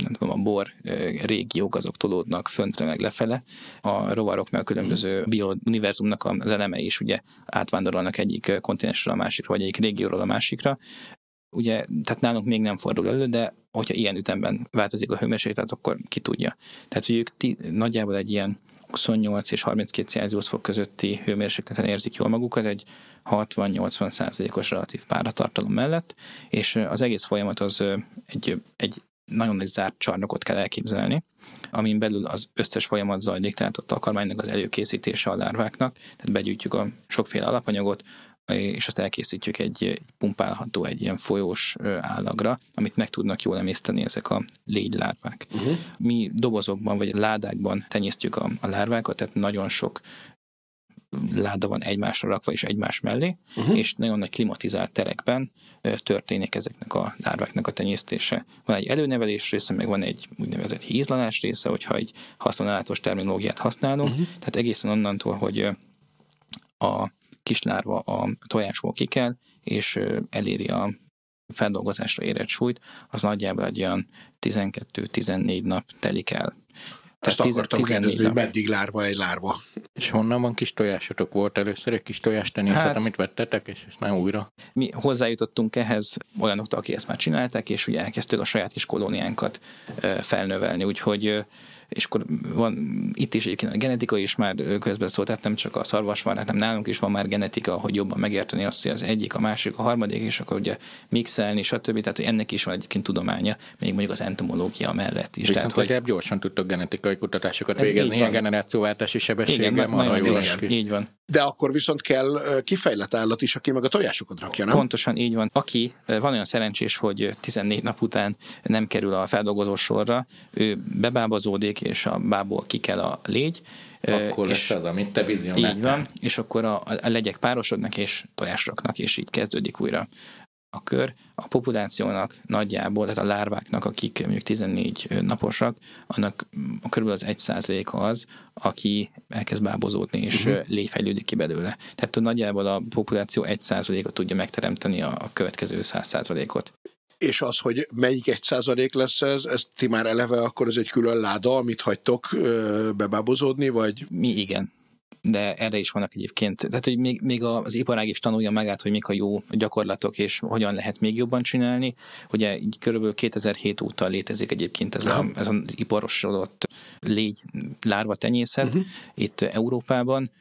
nem tudom, a bor régiók azok tolódnak föntre meg lefele, a rovarok meg a különböző biouniverzumnak az elemei is ugye átvándorolnak egyik kontinensről a másikra, vagy egyik régióról a másikra, ugye, tehát nálunk még nem fordul elő, de hogyha ilyen ütemben változik a hőmérséklet, akkor ki tudja. Tehát, hogy ők ti, nagyjából egy ilyen 28 és 32 Celsius fok közötti hőmérsékleten érzik jól magukat, egy 60-80 százalékos relatív páratartalom mellett, és az egész folyamat az egy, egy nagyon nagy zárt csarnokot kell elképzelni, amin belül az összes folyamat zajlik, tehát a takarmánynak az előkészítése a lárváknak, tehát begyűjtjük a sokféle alapanyagot, és azt elkészítjük egy, pumpálható, egy ilyen folyós állagra, amit meg tudnak jól emészteni ezek a légylárvák. Uh-huh. Mi dobozokban vagy ládákban tenyésztjük a, a lárvákat, tehát nagyon sok láda van egymásra rakva és egymás mellé, uh-huh. és nagyon nagy klimatizált terekben történik ezeknek a lárváknak a tenyésztése. Van egy előnevelés része, meg van egy úgynevezett hízlanás része, hogyha egy használatos terminológiát használunk, uh-huh. tehát egészen onnantól, hogy a kislárva a tojásból kikel, és eléri a feldolgozásra érett súlyt, az nagyjából egy olyan 12-14 nap telik el. Ezt Tehát akartam kérdezni, hogy meddig lárva egy lárva. És honnan van kis tojásotok? Volt először egy kis tojástenészet, hát, amit vettetek, és, és nem újra? Mi hozzájutottunk ehhez olyanoktól, aki ezt már csinálták, és ugye elkezdtük a saját kis kolóniánkat felnövelni, úgyhogy és akkor van itt is egyébként a genetika is már közben szólt, tehát nem csak a szarvasmarha, hanem nálunk is van már genetika, hogy jobban megérteni azt, hogy az egyik, a másik, a harmadik, és akkor ugye mixelni, stb. Tehát, hogy ennek is van egyébként tudománya, még mondjuk az entomológia mellett is. Viszont tehát, hogy gyorsan tudtok genetikai kutatásokat végezni, ilyen generációváltási sebességgel, Igen, nagyon jó így van. De akkor viszont kell kifejlett állat is, aki meg a tojásokat rakja, nem? Pontosan így van. Aki van olyan szerencsés, hogy 14 nap után nem kerül a feldolgozó sorra, ő bebábazódik, és a bából ki kell a légy. Akkor és lesz az, amit te vizionáltál. Így van, és akkor a, a legyek párosodnak, és tojásraknak, és így kezdődik újra a kör. A populációnak nagyjából, tehát a lárváknak, akik mondjuk 14 naposak, annak körülbelül az 1 százaléka az, aki elkezd bábozódni, és uh-huh. léfejlődik ki belőle. Tehát nagyjából a populáció 1 százalékot tudja megteremteni a, a következő 100 százalékot. És az, hogy melyik egy százalék lesz ez, ez ti már eleve akkor ez egy külön láda, amit hagytok bebábozódni, vagy? Mi igen de erre is vannak egyébként, tehát hogy még, még az iparág is tanulja magát, hogy mik a jó gyakorlatok, és hogyan lehet még jobban csinálni. Ugye így körülbelül 2007 óta létezik egyébként ez, a, ez az iparosodott légy lárva tenyészet uh-huh. itt Európában,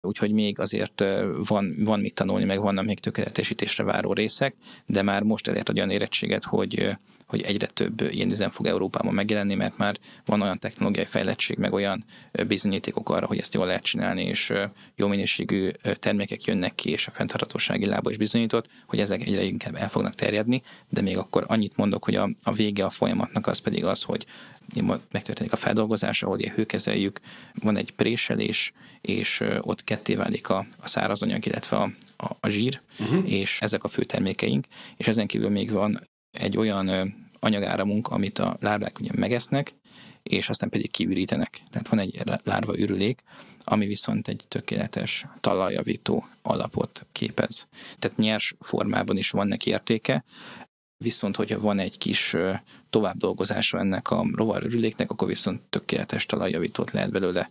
úgyhogy még azért van, van mit tanulni, meg vannak még tökéletesítésre váró részek, de már most elért olyan érettséget, hogy hogy egyre több ilyen üzem fog Európában megjelenni, mert már van olyan technológiai fejlettség, meg olyan bizonyítékok arra, hogy ezt jól lehet csinálni, és jó minőségű termékek jönnek ki, és a fenntarthatósági lába is bizonyított, hogy ezek egyre inkább el fognak terjedni, de még akkor annyit mondok, hogy a, a vége a folyamatnak az pedig az, hogy megtörténik a feldolgozás, ahol hőkezeljük, van egy préselés, és ott ketté válik a, a szárazanyag, illetve a, a, a zsír, uh-huh. és ezek a fő termékeink, és ezen kívül még van egy olyan anyagáramunk, amit a lárvák ugye megesznek, és aztán pedig kiürítenek. Tehát van egy lárva ürülék, ami viszont egy tökéletes talajjavító alapot képez. Tehát nyers formában is van neki értéke, viszont hogyha van egy kis továbbdolgozása ennek a rovarürüléknek, akkor viszont tökéletes talajjavítót lehet belőle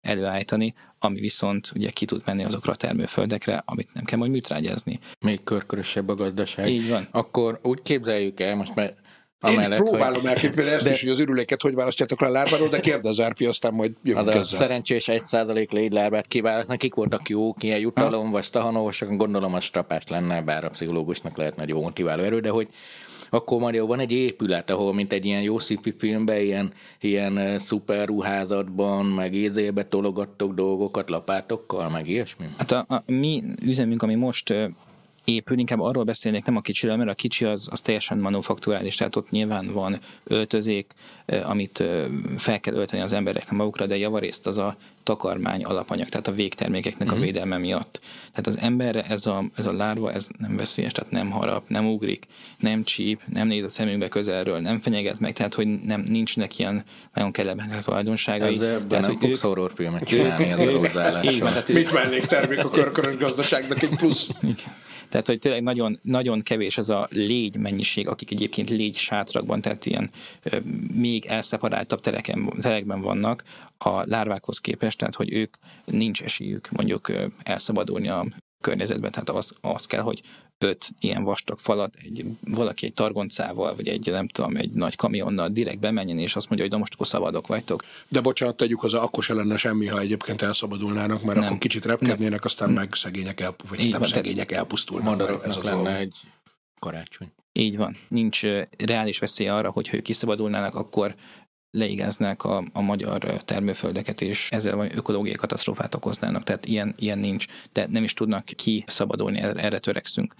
előállítani, ami viszont ugye ki tud menni azokra a termőföldekre, amit nem kell majd műtrágyázni. Még körkörösebb a gazdaság. Így van. Akkor úgy képzeljük el, most mert Amellett, Én is próbálom hogy... elképzelni ezt de... is, hogy az ürüléket hogy választjátok le a lárváról, de kérdez Árpi, aztán majd jövünk az ezzel. a szerencsés egy százalék légylárbát kiválaszt, nekik voltak jók, ilyen jutalom, ha? vagy stahanovosok, gondolom a strapás lenne, bár a pszichológusnak lehetne egy jó motiváló erő, de hogy akkor már van egy épület, ahol mint egy ilyen jó sci filmben, ilyen, ilyen szuper ruházatban, meg ézébe tologattok dolgokat lapátokkal, meg ilyesmi? Hát a, a mi üzemünk, ami most épül, inkább arról beszélnék, nem a kicsiről, mert a kicsi az, az teljesen manufakturális, tehát ott nyilván van öltözék, amit fel kell ölteni az embereknek magukra, de javarészt az a takarmány alapanyag, tehát a végtermékeknek uh-huh. a mhm. védelme miatt. Tehát az emberre ez a, ez a lárva, ez nem veszélyes, tehát nem harap, nem ugrik, nem csíp, nem néz a szemünkbe közelről, nem fenyeget meg, tehát hogy nem, nincsnek ilyen nagyon kellemetlen tulajdonságai. Ezzel tehát, nem fogsz horrorfilmet csinálni, ez a hozzáállás. Mit vennék termék a körkörös gazdaságnak egy plusz? Tehát, hogy tényleg nagyon, nagyon kevés az a légy mennyiség, akik egyébként légy sátrakban, tehát ilyen még elszeparáltabb tereken, terekben vannak a lárvákhoz képest, tehát hogy ők nincs esélyük mondjuk elszabadulni a környezetben, tehát az, az kell, hogy öt ilyen vastag falat, egy, valaki egy targoncával, vagy egy nem tudom, egy nagy kamionnal direkt bemenjen, és azt mondja, hogy de most akkor szabadok vagytok. De bocsánat, tegyük hozzá, akkor se lenne semmi, ha egyébként elszabadulnának, mert nem. akkor kicsit repkednének, aztán meg szegények, elpu, vagy Így nem van, szegények elpusztulnak. Ez a lenne egy karácsony. Így van. Nincs reális veszély arra, hogy ha ők kiszabadulnának, akkor leigáznák a, a magyar termőföldeket, és ezzel vagy ökológiai katasztrófát okoznának. Tehát ilyen, ilyen nincs, de nem is tudnak kiszabadulni, erre, erre törekszünk.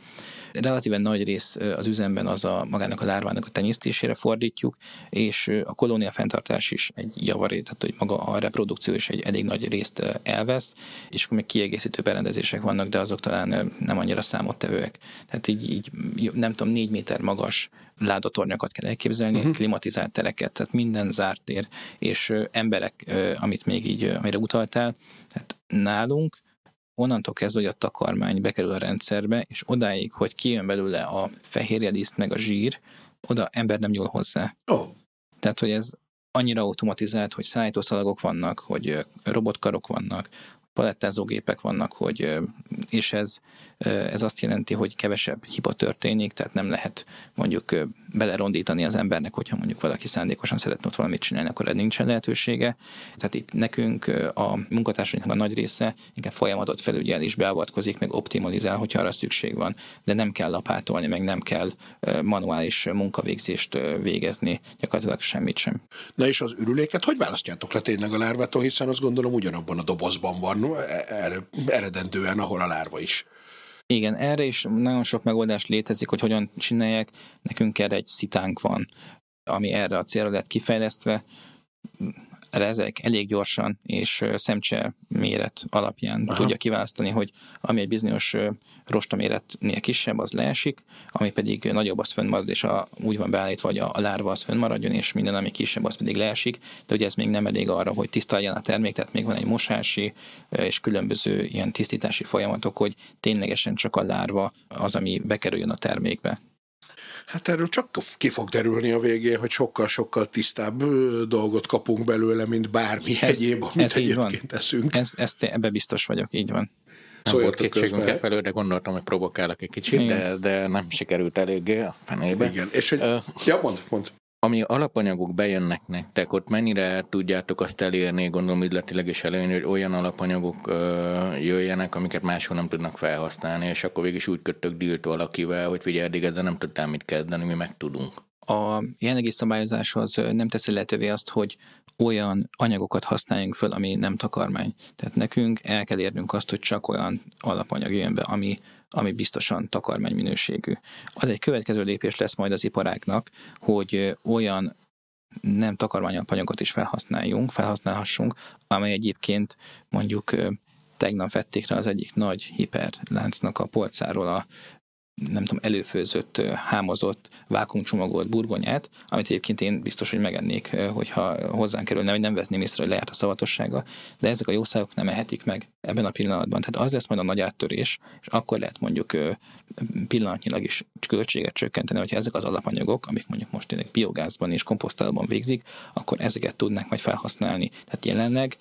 Relatíven nagy rész az üzemben az a magának a lárvának a tenyésztésére fordítjuk, és a kolónia fenntartás is egy javaré, tehát hogy maga a reprodukció is egy elég nagy részt elvesz, és akkor még kiegészítő berendezések vannak, de azok talán nem annyira számottevőek. Tehát így, így nem tudom, négy méter magas ládatornyokat kell elképzelni, uh-huh. klimatizált tereket, tehát minden zárt tér, és emberek, amit még így, amire utaltál, tehát nálunk onnantól kezdve, hogy a takarmány bekerül a rendszerbe, és odáig, hogy kijön belőle a fehérjediszt meg a zsír, oda ember nem nyúl hozzá. Oh. Tehát, hogy ez annyira automatizált, hogy szállítószalagok vannak, hogy robotkarok vannak, palettázógépek vannak, hogy, és ez, ez azt jelenti, hogy kevesebb hiba történik, tehát nem lehet mondjuk belerondítani az embernek, hogyha mondjuk valaki szándékosan szeretne ott valamit csinálni, akkor nincsen lehetősége. Tehát itt nekünk a munkatársainknak a nagy része inkább folyamatot felügyel és beavatkozik, meg optimalizál, hogyha arra szükség van, de nem kell lapátolni, meg nem kell manuális munkavégzést végezni, gyakorlatilag semmit sem. Na és az ürüléket hogy választjátok le tényleg a lárvától, hiszen azt gondolom ugyanabban a dobozban van, eredendően, ahol a lárva is. Igen, erre is nagyon sok megoldás létezik, hogy hogyan csinálják. Nekünk erre egy szitánk van, ami erre a célra lett kifejlesztve ezek elég gyorsan és szemcse méret alapján Aha. tudja kiválasztani, hogy ami egy bizonyos rosta méretnél kisebb, az leesik, ami pedig nagyobb, az fönnmarad, és a, úgy van beállítva, hogy a, a lárva az fönnmaradjon, és minden, ami kisebb, az pedig leesik, de ugye ez még nem elég arra, hogy tisztaljon a termék, tehát még van egy mosási és különböző ilyen tisztítási folyamatok, hogy ténylegesen csak a lárva az, ami bekerüljön a termékbe. Hát erről csak ki fog derülni a végén, hogy sokkal-sokkal tisztább dolgot kapunk belőle, mint bármi ez, egyéb, amit ez így van. egyébként eszünk. Ez, ezt ebbe biztos vagyok, így van. Nem volt Szóljatok kétségünk közben. e felől, de gondoltam, hogy provokálok egy kicsit, Igen. de, de nem sikerült eléggé a fenébe. Igen, és hogy... Ö, Ja, mond, mond. Ami alapanyagok bejönnek nektek, ott mennyire tudjátok azt elérni, gondolom üzletileg is előni, hogy olyan alapanyagok jöjjenek, amiket máshol nem tudnak felhasználni, és akkor végig is úgy kötök dílt valakivel, hogy figyelj, eddig ezzel nem tudtál mit kezdeni, mi meg tudunk. A jelenlegi szabályozás az nem teszi lehetővé azt, hogy olyan anyagokat használjunk föl, ami nem takarmány. Tehát nekünk el kell érnünk azt, hogy csak olyan alapanyag jön be, ami, ami biztosan takarmány minőségű. Az egy következő lépés lesz majd az iparáknak, hogy olyan nem takarmányalapanyagot is felhasználjunk, felhasználhassunk, amely egyébként mondjuk tegnap vették rá az egyik nagy hiperláncnak a polcáról a nem tudom, előfőzött, hámozott, vákumcsomagolt burgonyát, amit egyébként én biztos, hogy megennék, hogyha hozzánk kerülne, hogy nem vetném észre, hogy lejárt a szavatossága, de ezek a jószágok nem ehetik meg ebben a pillanatban. Tehát az lesz majd a nagy áttörés, és akkor lehet mondjuk pillanatnyilag is költséget csökkenteni, hogyha ezek az alapanyagok, amik mondjuk most tényleg biogázban és komposztálban végzik, akkor ezeket tudnak majd felhasználni. Tehát jelenleg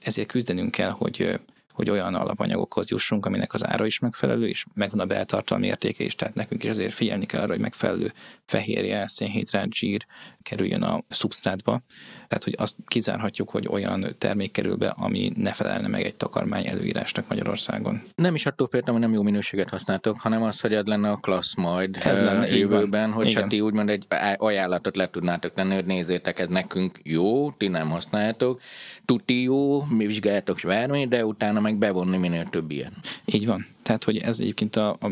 ezért küzdenünk kell, hogy hogy olyan alapanyagokhoz jussunk, aminek az ára is megfelelő, és megvan a beltartalmi értéke is, tehát nekünk is azért figyelni kell arra, hogy megfelelő fehérje, szénhidrát, zsír kerüljön a szubsztrátba. Tehát, hogy azt kizárhatjuk, hogy olyan termék kerül be, ami ne felelne meg egy takarmány előírásnak Magyarországon. Nem is attól féltem, hogy nem jó minőséget használtok, hanem az, hogy ez lenne a klassz majd Ez lenne, jövőben, hogy csak ti úgymond egy ajánlatot le tudnátok tenni, hogy nézzétek, ez nekünk jó, ti nem használjátok, tuti jó, mi vizsgáljátok bármi, de utána meg bevonni minél több ilyen. Így van. Tehát, hogy ez egyébként a, a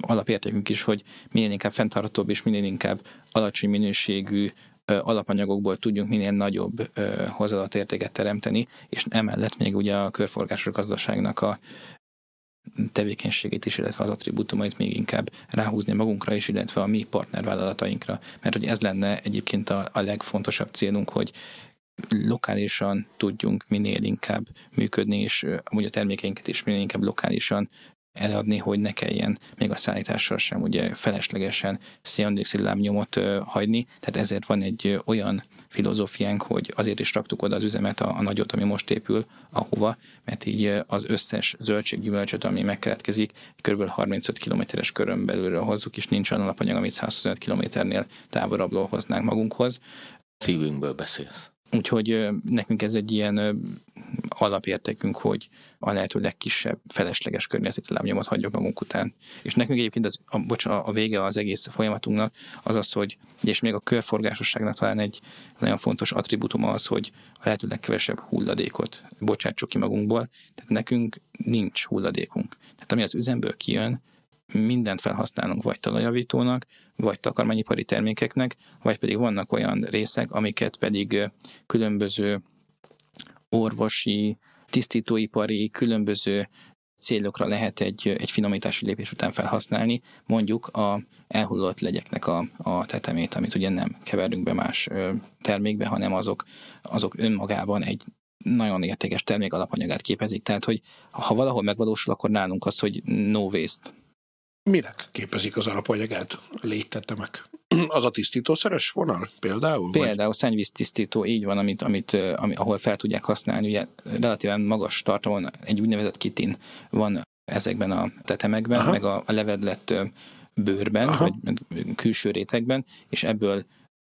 alapértékünk is, hogy minél inkább fenntarthatóbb és minél inkább alacsony minőségű alapanyagokból tudjunk minél nagyobb hozzáadott értéket teremteni, és emellett még ugye a körforgásos gazdaságnak a tevékenységét is, illetve az attribútumait még inkább ráhúzni magunkra is, illetve a mi partnervállalatainkra. Mert hogy ez lenne egyébként a, a legfontosabb célunk, hogy lokálisan tudjunk minél inkább működni, és amúgy a termékeinket is minél inkább lokálisan eladni, hogy ne kelljen még a szállítással sem ugye feleslegesen széndiokszid lábnyomot hagyni. Tehát ezért van egy olyan filozófiánk, hogy azért is raktuk oda az üzemet, a, a nagyot, ami most épül, ahova, mert így az összes zöldséggyümölcsöt, ami megkeletkezik, kb. 35 kilométeres körön belülről hozzuk, és nincs olyan alapanyag, amit 125 kilométernél távolabbról hoznánk magunkhoz. Szívünkből beszélsz. Úgyhogy nekünk ez egy ilyen alapértékünk, hogy a lehető legkisebb felesleges környezeti lábnyomot hagyjuk magunk után. És nekünk egyébként az, a, bocs, a, a vége az egész folyamatunknak az az, hogy, és még a körforgásosságnak talán egy nagyon fontos attribútuma az, hogy a lehető legkevesebb hulladékot bocsátsuk ki magunkból. Tehát nekünk nincs hulladékunk. Tehát ami az üzemből kijön, mindent felhasználunk vagy talajjavítónak, vagy takarmányipari termékeknek, vagy pedig vannak olyan részek, amiket pedig különböző orvosi, tisztítóipari, különböző célokra lehet egy, egy finomítási lépés után felhasználni, mondjuk a elhullott legyeknek a, a tetemét, amit ugye nem keverünk be más termékbe, hanem azok, azok önmagában egy nagyon értékes termék alapanyagát képezik. Tehát, hogy ha valahol megvalósul, akkor nálunk az, hogy no waste. Minek képezik az alapanyagát a légytetemek? Az a tisztítószeres vonal például? Vagy- Például szennyvíztisztító így van, amit, amit, ami, ahol fel tudják használni. Ugye relatíven magas tartalmon egy úgynevezett kitin van ezekben a tetemekben, Aha. Meg a, a levedlett bőrben, Aha. vagy külső rétegben, és ebből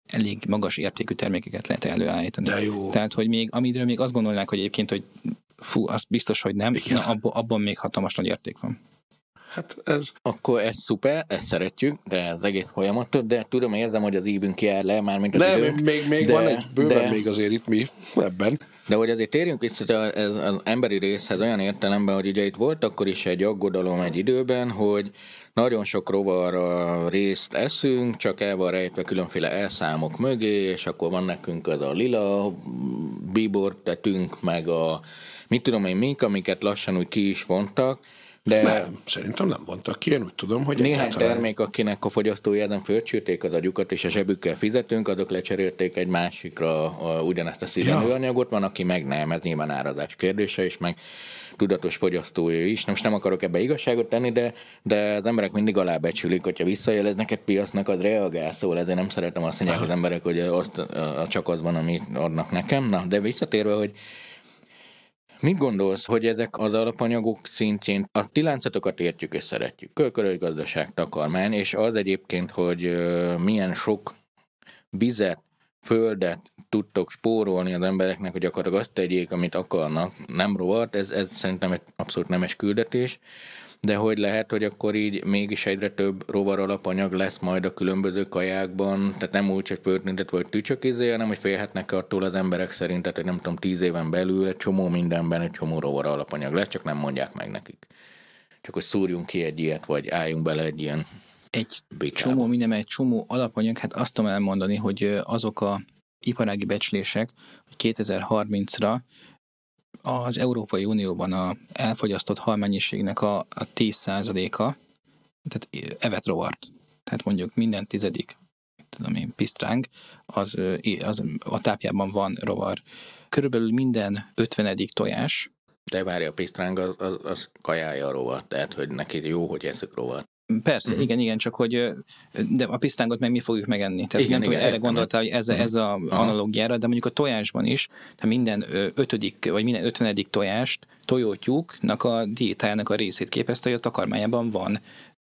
elég magas értékű termékeket lehet előállítani. De jó. Tehát, hogy még, amiről még azt gondolnák, hogy egyébként, hogy fú, az biztos, hogy nem, Igen. na, abban, abban még hatalmas nagy érték van. Hát ez... Akkor ez szuper, ezt szeretjük, de az egész folyamatot, de tudom, érzem, hogy az évünk jár le, mármint az Nem, időnk. még, még de, van egy bőven de, még azért itt mi ebben. De hogy azért térjünk vissza ez az emberi részhez olyan értelemben, hogy ugye itt volt akkor is egy aggodalom egy időben, hogy nagyon sok rovar részt eszünk, csak el van rejtve különféle elszámok mögé, és akkor van nekünk az a lila bíbor tetünk, meg a mit tudom én mink, amiket lassan úgy ki is vontak, De Nem, szerintem nem vontak ki, én úgy tudom, hogy néhány egyáltalán- termék, akinek a fogyasztói ezen fölcsülték az agyukat, és a zsebükkel fizetünk, azok lecserélték egy másikra a, ugyanezt a szívenőanyagot, van, aki meg nem, ez nyilván árazás kérdése is, meg tudatos fogyasztói is. Most nem akarok ebbe igazságot tenni, de, de az emberek mindig alábecsülik, hogyha visszajeleznek egy piacnak, az reagál, szóval ezért nem szeretem azt mondják az emberek, hogy azt, csak az van, amit adnak nekem. Na, de visszatérve, hogy Mit gondolsz, hogy ezek az alapanyagok szintjén a ti láncatokat értjük és szeretjük, körkörös gazdaság, takarmány, és az egyébként, hogy milyen sok vizet, földet tudtok spórolni az embereknek, hogy akkor azt tegyék, amit akarnak, nem rovart, ez, ez szerintem egy abszolút nemes küldetés, de hogy lehet, hogy akkor így mégis egyre több rovar alapanyag lesz majd a különböző kajákban, tehát nem úgy, hogy pörtnintet vagy tücsök izé, hanem hogy félhetnek attól az emberek szerint, tehát hogy nem tudom, tíz éven belül egy csomó mindenben egy csomó rovar alapanyag lesz, csak nem mondják meg nekik. Csak hogy szúrjunk ki egy ilyet, vagy álljunk bele egy ilyen Egy békába. csomó minden, egy csomó alapanyag, hát azt tudom elmondani, hogy azok a iparági becslések, hogy 2030-ra az Európai Unióban a elfogyasztott halmennyiségnek a, a 10%-a, tehát evet rovart. Tehát mondjuk minden tizedik, tudom én, pisztráng, az, az a tápjában van rovar. Körülbelül minden ötvenedik tojás, De várja, a pisztráng az, az, az kajája a rovat, tehát hogy neki jó, hogy eszük rovat. Persze, Mhm. uh-huh. igen, igen, csak hogy de a pisztángot meg mi fogjuk megenni. Tehát Igen, nem igen, erre gondoltál, hogy ez, a- ez a Aha. analógiára, de mondjuk a tojásban is, tehát minden ötödik, vagy minden ötvenedik tojást, tojótyúknak a diétájának a részét képezte, hogy a takarmányában van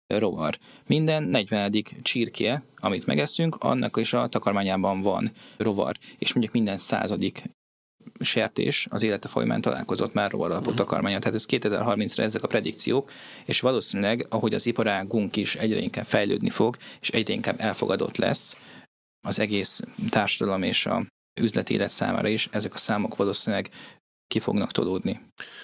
rovar. Minden 40. csirke, amit megeszünk, annak is a takarmányában van rovar. És mondjuk minden századik sertés az élete folyamán találkozott már rovar alapú Mhm. takarmányon. Tehát ez 2030-ra ezek a predikciók, és valószínűleg, ahogy az iparágunk is egyre inkább fejlődni fog, és egyre inkább elfogadott lesz az egész társadalom és a üzleti élet számára is, ezek a számok valószínűleg ki fognak tolódni.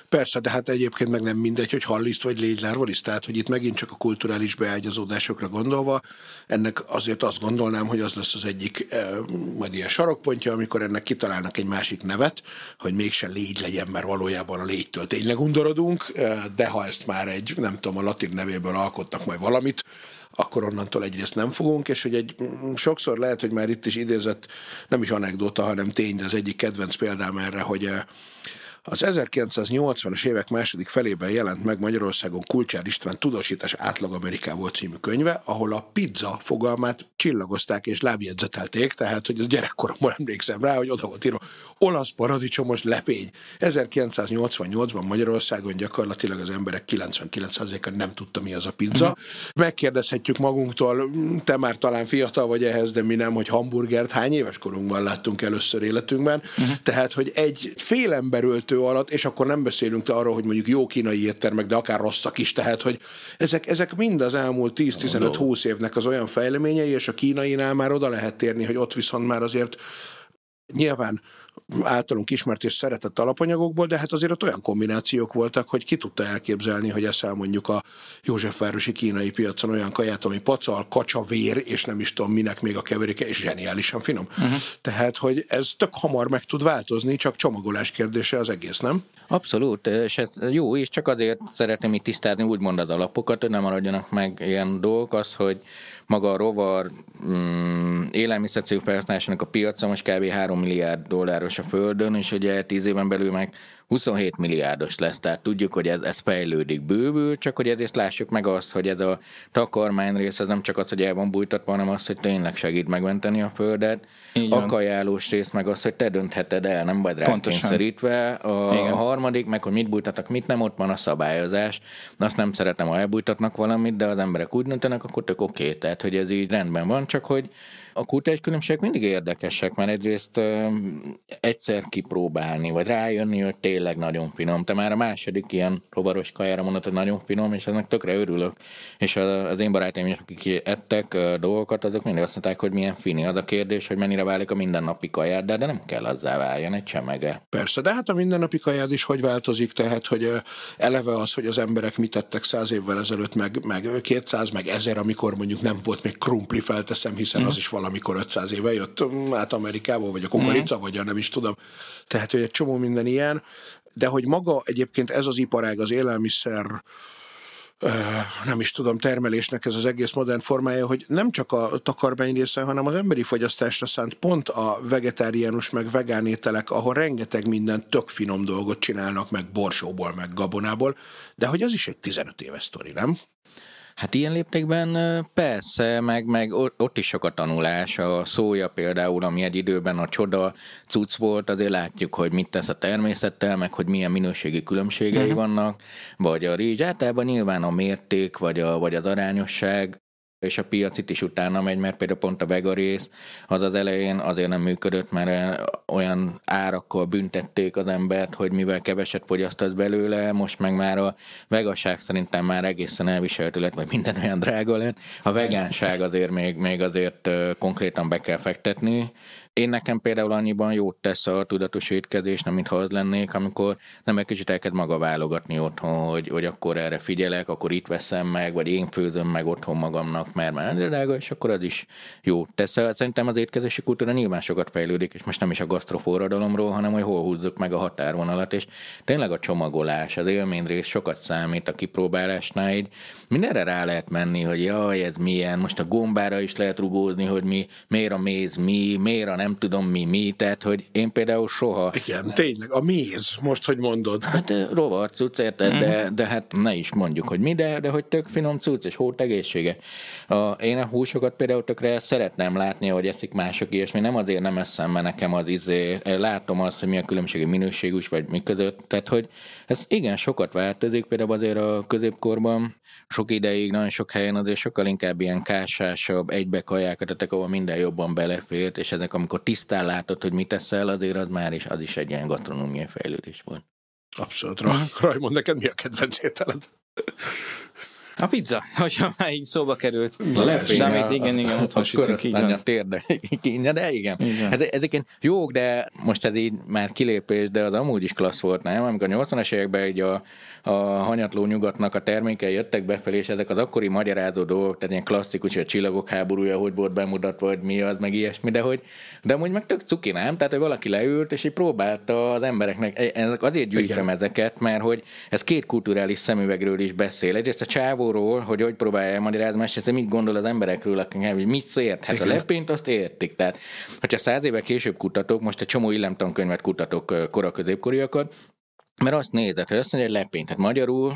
Persze, de hát egyébként meg nem mindegy, hogy halliszt vagy légylárvaliszt, tehát hogy itt megint csak a kulturális beágyazódásokra gondolva, ennek azért azt gondolnám, hogy az lesz az egyik eh, majd ilyen sarokpontja, amikor ennek kitalálnak egy másik nevet, hogy mégse légy legyen, mert valójában a légytől tényleg undorodunk, eh, de ha ezt már egy, nem tudom, a latin nevéből alkotnak majd valamit, akkor onnantól egyrészt nem fogunk, és hogy egy mm, sokszor lehet, hogy már itt is idézett, nem is anekdota, hanem tény, de az egyik kedvenc példám erre, hogy eh, az 1980-as évek második felében jelent meg Magyarországon Kulcsár István Tudósítás átlag Amerikából című könyve, ahol a pizza fogalmát csillagozták és lábjegyzetelték, tehát hogy az gyerekkoromban emlékszem rá, hogy oda volt írva olasz paradicsomos lepény. 1988-ban Magyarországon gyakorlatilag az emberek 99%-a nem tudta, mi az a pizza. Megkérdezhetjük magunktól, te már talán fiatal vagy ehhez, de mi nem, hogy hamburgert hány éves korunkban láttunk először életünkben. Uh-huh. Tehát, hogy egy fél emberöltő alatt, és akkor nem beszélünk arról, hogy mondjuk jó kínai éttermek, de akár rosszak is, tehát, hogy ezek, ezek mind az elmúlt 10-15-20 évnek az olyan fejleményei, és a kínainál már oda lehet térni, hogy ott viszont már azért nyilván általunk ismert és szeretett alapanyagokból, de hát azért ott olyan kombinációk voltak, hogy ki tudta elképzelni, hogy eszel mondjuk a Józsefvárosi kínai piacon olyan kaját, ami pacal, kacsavér, és nem is tudom minek még a keveréke, és zseniálisan finom. Uh-huh. Tehát, hogy ez tök hamar meg tud változni, csak csomagolás kérdése az egész, nem? Abszolút, és ez jó, és csak azért szeretném itt tisztázni úgymond az alapokat, hogy nem maradjanak meg ilyen dolgok, az, hogy maga a rovar mm, élelmiszercég felhasználásának a piaca most kb. 3 milliárd dolláros a földön, és ugye 10 éven belül meg 27 milliárdos lesz, tehát tudjuk, hogy ez, ez fejlődik bővül, csak hogy ezért lássuk meg azt, hogy ez a takarmány rész, ez nem csak az, hogy el van bújtatva, hanem az, hogy tényleg segít megmenteni a földet. A kajálós rész meg az, hogy te döntheted el, nem vagy Pontosan. rákényszerítve. A, Igen. a harmadik, meg hogy mit bújtatnak, mit nem, ott van a szabályozás. Azt nem szeretem, ha elbújtatnak valamit, de az emberek úgy döntenek, akkor tök oké. Okay. Tehát, hogy ez így rendben van, csak hogy a kultúrás különbségek mindig érdekesek, mert egyrészt ö, egyszer kipróbálni, vagy rájönni, hogy tényleg nagyon finom. Te már a második ilyen rovaros kajára mondod, hogy nagyon finom, és ennek tökre örülök. És az én barátaim is, akik ettek ö, dolgokat, azok mindig azt mondták, hogy milyen fini. Az a kérdés, hogy mennyire válik a mindennapi kaját, de, de nem kell azzá váljon egy csemege. Persze, de hát a mindennapi kajád is hogy változik, tehát, hogy eleve az, hogy az emberek mit tettek száz évvel ezelőtt, meg, meg 200, meg 1000, amikor mondjuk nem volt még krumpli, felteszem, hiszen az is valamikor 500 éve jött mm, át Amerikából, vagy a kukorica, vagy a nem is tudom. Tehát, hogy egy csomó minden ilyen, de hogy maga egyébként ez az iparág, az élelmiszer nem is tudom, termelésnek ez az egész modern formája, hogy nem csak a takarmány része, hanem az emberi fogyasztásra szánt pont a vegetáriánus meg vegán ételek, ahol rengeteg minden tök finom dolgot csinálnak, meg borsóból, meg gabonából, de hogy az is egy 15 éves sztori, nem? Hát ilyen léptékben persze, meg, meg ott is sok a tanulás. A szója például, ami egy időben a csoda cucc volt, azért látjuk, hogy mit tesz a természettel, meg hogy milyen minőségi különbségei uh-huh. vannak, vagy a rizs. Általában nyilván a mérték, vagy, a, vagy az arányosság és a piacit is utána megy, mert például pont a vega rész az az elején azért nem működött, mert olyan árakkal büntették az embert, hogy mivel keveset fogyasztott belőle, most meg már a vegaság szerintem már egészen elviselhető lett, vagy minden olyan drága lett. A vegánság azért még, még azért konkrétan be kell fektetni, én nekem például annyiban jót tesz a tudatos étkezés, nem mintha az lennék, amikor nem egy kicsit elkezd maga válogatni otthon, hogy, hogy akkor erre figyelek, akkor itt veszem meg, vagy én főzöm meg otthon magamnak, mert már drága, és akkor az is jó tesz. Szerintem az étkezési kultúra nyilván sokat fejlődik, és most nem is a gasztroforradalomról, hanem hogy hol húzzuk meg a határvonalat, és tényleg a csomagolás, az élményrész sokat számít a kipróbálásnál, így mindenre rá lehet menni, hogy jaj, ez milyen, most a gombára is lehet rugózni, hogy mi, miért a méz mi, miért a nem tudom mi mi, tehát hogy én például soha... Igen, tényleg, a méz, most, hogy mondod. Hát rovar cucc, érted, de, mhm. de hát ne is mondjuk, hogy mi, de, de hogy tök finom cucc, és hót egészsége. A, én a húsokat például tökre szeretném látni, hogy eszik mások ilyesmi, nem azért nem eszem, mert nekem az izé, látom azt, hogy milyen különbségi minőségű vagy mi között, tehát hogy ez igen sokat változik, például azért a középkorban sok ideig, nagyon sok helyen azért sokkal inkább ilyen kásásabb, egybe kajákat, ahol minden jobban belefért, és ezek, amikor tisztán látod, hogy mit teszel, azért az már is, az is egy ilyen gasztronómiai fejlődés volt. Abszolút. Rajmond, neked mi a kedvenc ételed? A pizza, hogyha már így szóba került. Lepény, igen, igen, otthon sütünk, így van. A térde, de igen. igen. Hát ezeken jók, de most ez így már kilépés, de az amúgy is klassz volt, nem? Amikor a 80-as években így a a hanyatló nyugatnak a termékei jöttek befelé, és ezek az akkori magyarázó dolgok, tehát ilyen klasszikus, hogy a csillagok háborúja, hogy volt bemutatva, vagy mi az, meg ilyesmi, de hogy, de amúgy meg tök cuki, nem? Tehát, hogy valaki leült, és így próbálta az embereknek, e, azért gyűjtöm Igen. ezeket, mert hogy ez két kulturális szemüvegről is beszél. Egyrészt a csávóról, hogy hogy próbálja elmagyarázni, másrészt mit gondol az emberekről, akik hogy mit ért. Hát Igen. a lepényt azt értik. Tehát, hogyha száz éve később kutatok, most egy csomó illemtankönyvet kutatok kora középkoriakat, mert azt nézed, hogy azt mondja, hogy lepényt. Tehát magyarul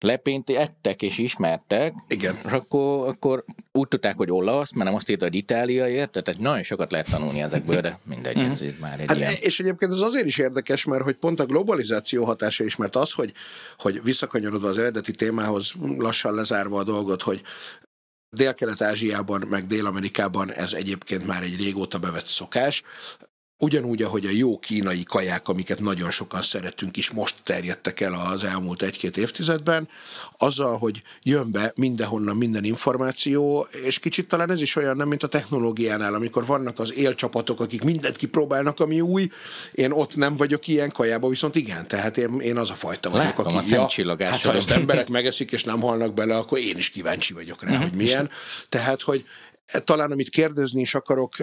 lepényt ettek és ismertek, Igen. és akkor, akkor úgy tudták, hogy olasz, mert nem azt írta, hogy Itália érte, tehát nagyon sokat lehet tanulni ezekből, de mindegy, mhm. ez már egy hát ilyen. És egyébként ez azért is érdekes, mert hogy pont a globalizáció hatása is, mert az, hogy, hogy visszakanyarodva az eredeti témához, lassan lezárva a dolgot, hogy Dél-Kelet-Ázsiában, meg Dél-Amerikában ez egyébként már egy régóta bevett szokás. Ugyanúgy, ahogy a jó kínai kaják, amiket nagyon sokan szeretünk is, most terjedtek el az elmúlt egy-két évtizedben, azzal, hogy jön be mindenhonnan minden információ, és kicsit talán ez is olyan, nem mint a technológiánál, amikor vannak az élcsapatok, akik mindent kipróbálnak, ami új, én ott nem vagyok ilyen kajába, viszont igen, tehát én, én az a fajta vagyok, Látom, aki, ja, hát ha ezt emberek megeszik és nem halnak bele, akkor én is kíváncsi vagyok rá, uh-huh. hogy milyen. Tehát, hogy talán amit kérdezni is akarok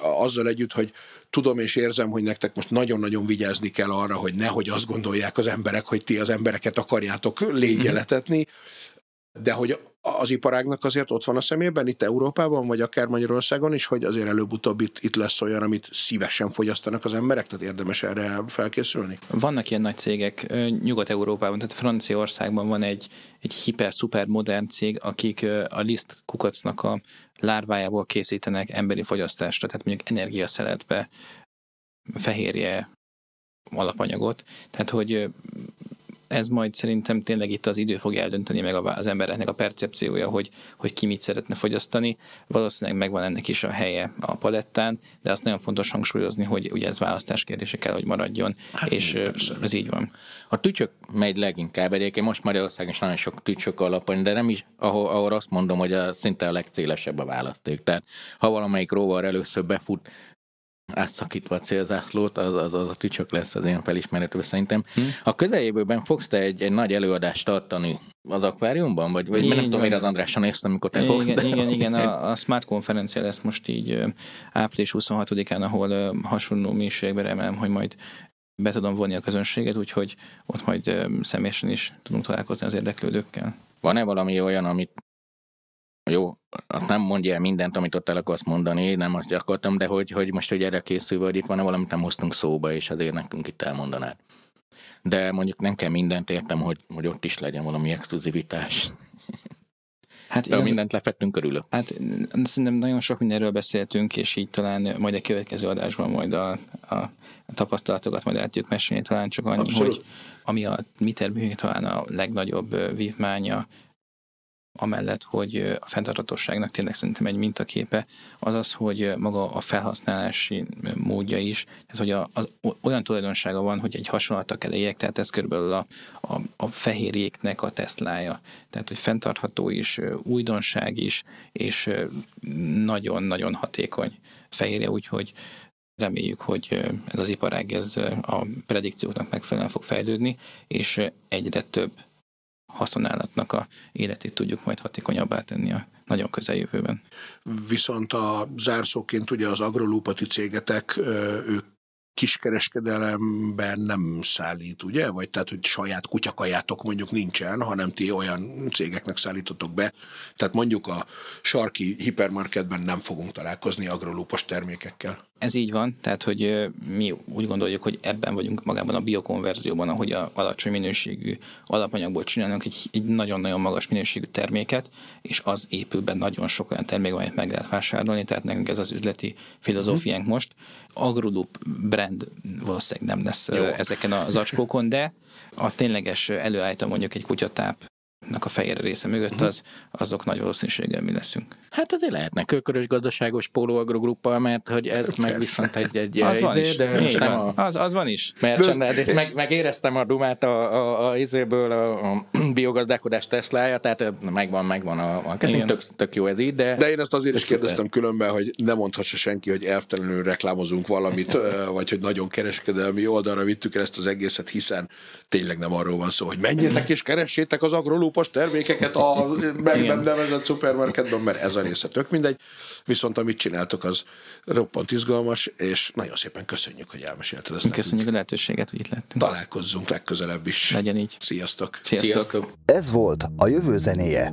azzal együtt, hogy tudom és érzem, hogy nektek most nagyon-nagyon vigyázni kell arra, hogy nehogy azt gondolják az emberek, hogy ti az embereket akarjátok légyeletetni, de hogy az iparágnak azért ott van a szemében, itt Európában, vagy akár Magyarországon is, hogy azért előbb-utóbb itt, itt lesz olyan, amit szívesen fogyasztanak az emberek, tehát érdemes erre felkészülni? Vannak ilyen nagy cégek Nyugat-Európában, tehát Franciaországban van egy, egy hiper-szuper modern cég, akik a liszt kukacnak a lárvájából készítenek emberi fogyasztásra, tehát mondjuk energiaszeletbe fehérje alapanyagot, tehát hogy ez majd szerintem tényleg itt az idő fogja eldönteni meg az embereknek a percepciója, hogy, hogy ki mit szeretne fogyasztani. Valószínűleg megvan ennek is a helye a palettán, de azt nagyon fontos hangsúlyozni, hogy ugye ez választás kérdése kell, hogy maradjon, hát és persze. ez így van. A tücsök megy leginkább egyébként, most Magyarországon is nagyon sok tücsök alapon, de nem is, ahol, ahol azt mondom, hogy a, szinte a legcélesebb a választék. Tehát ha valamelyik rovar először befut átszakítva a célzászlót, az, az, az a tücsök lesz az én felismerhető szerintem. Hm? A közeljövőben fogsz te egy, egy nagy előadást tartani az akváriumban? Vagy, vagy nem tudom, mire az Andrásra néztem, amikor te fogsz. Igen, igen, igen, a, a Smart konferencia lesz most így április 26-án, ahol hasonló mélységben remélem, hogy majd be tudom vonni a közönséget, úgyhogy ott majd személyesen is tudunk találkozni az érdeklődőkkel. Van-e valami olyan, amit jó, azt nem mondja el mindent, amit ott el akarsz mondani, nem azt akartam, de hogy, hogy most, hogy erre készül vagy itt van-e valamit nem hoztunk szóba, és azért nekünk itt elmondanád. De mondjuk nem kell mindent értem, hogy, hogy ott is legyen valami exkluzivitás. Hát igaz, mindent lefettünk körülök. Hát szerintem nagyon sok mindenről beszéltünk, és így talán majd a következő adásban majd a, a, tapasztalatokat majd el tudjuk mesélni, talán csak annyi, Abszolút. hogy ami a mi termőjük talán a legnagyobb vívmánya, amellett, hogy a fenntartatosságnak tényleg szerintem egy mintaképe, az az, hogy maga a felhasználási módja is, tehát hogy a, az, olyan tulajdonsága van, hogy egy hasonlatak elejék, tehát ez körülbelül a, a, a fehérjéknek a tesztlája, tehát hogy fenntartható is, újdonság is, és nagyon-nagyon hatékony fehérje, úgyhogy reméljük, hogy ez az iparág ez a predikcióknak megfelelően fog fejlődni, és egyre több haszonállatnak a életét tudjuk majd hatékonyabbá tenni a nagyon közeljövőben. Viszont a zárszóként ugye az agrolúpati cégetek, ők kiskereskedelemben nem szállít, ugye? Vagy tehát, hogy saját kutyakajátok mondjuk nincsen, hanem ti olyan cégeknek szállítotok be. Tehát mondjuk a sarki hipermarketben nem fogunk találkozni agrolúpos termékekkel. Ez így van, tehát hogy mi úgy gondoljuk, hogy ebben vagyunk magában a biokonverzióban, ahogy a alacsony minőségű alapanyagból csinálunk egy, egy nagyon-nagyon magas minőségű terméket, és az épül be nagyon sok olyan termék, amelyet meg lehet vásárolni, tehát nekünk ez az üzleti filozófiánk mm. most. Agrolup brand valószínűleg nem lesz Jó. ezeken a zacskókon, de a tényleges előállítom mondjuk egy kutyatáp a fehér része mögött, mhm. az, azok nagy valószínűséggel mi leszünk. Hát azért lehetne kökörös gazdaságos póló agrogruppa, mert hogy ez Persze. meg viszont egy, egy az van izé, is. de most nem a... az, az van is. Mert meg, megéreztem a dumát a, a, a izéből a, a biogazdálkodás Teslája, tehát megvan, megvan a marketing, tök, tök, jó ez így, de... De én ezt azért is kérdeztem különben, hogy nem mondhassa senki, hogy elvtelenül reklámozunk valamit, vagy hogy nagyon kereskedelmi oldalra vittük el ezt az egészet, hiszen tényleg nem arról van szó, hogy menjetek és keressétek az agrolúpos termékeket a meg nem nevezett szupermarketben, mert ez a része tök mindegy. Viszont amit csináltok, az roppant izgalmas, és nagyon szépen köszönjük, hogy elmesélted ezt. Köszönjük nekünk. a lehetőséget, hogy itt lettünk. Találkozzunk legközelebb is. Legyen így. Sziasztok. Sziasztok. Sziasztok. Ez volt a jövő zenéje.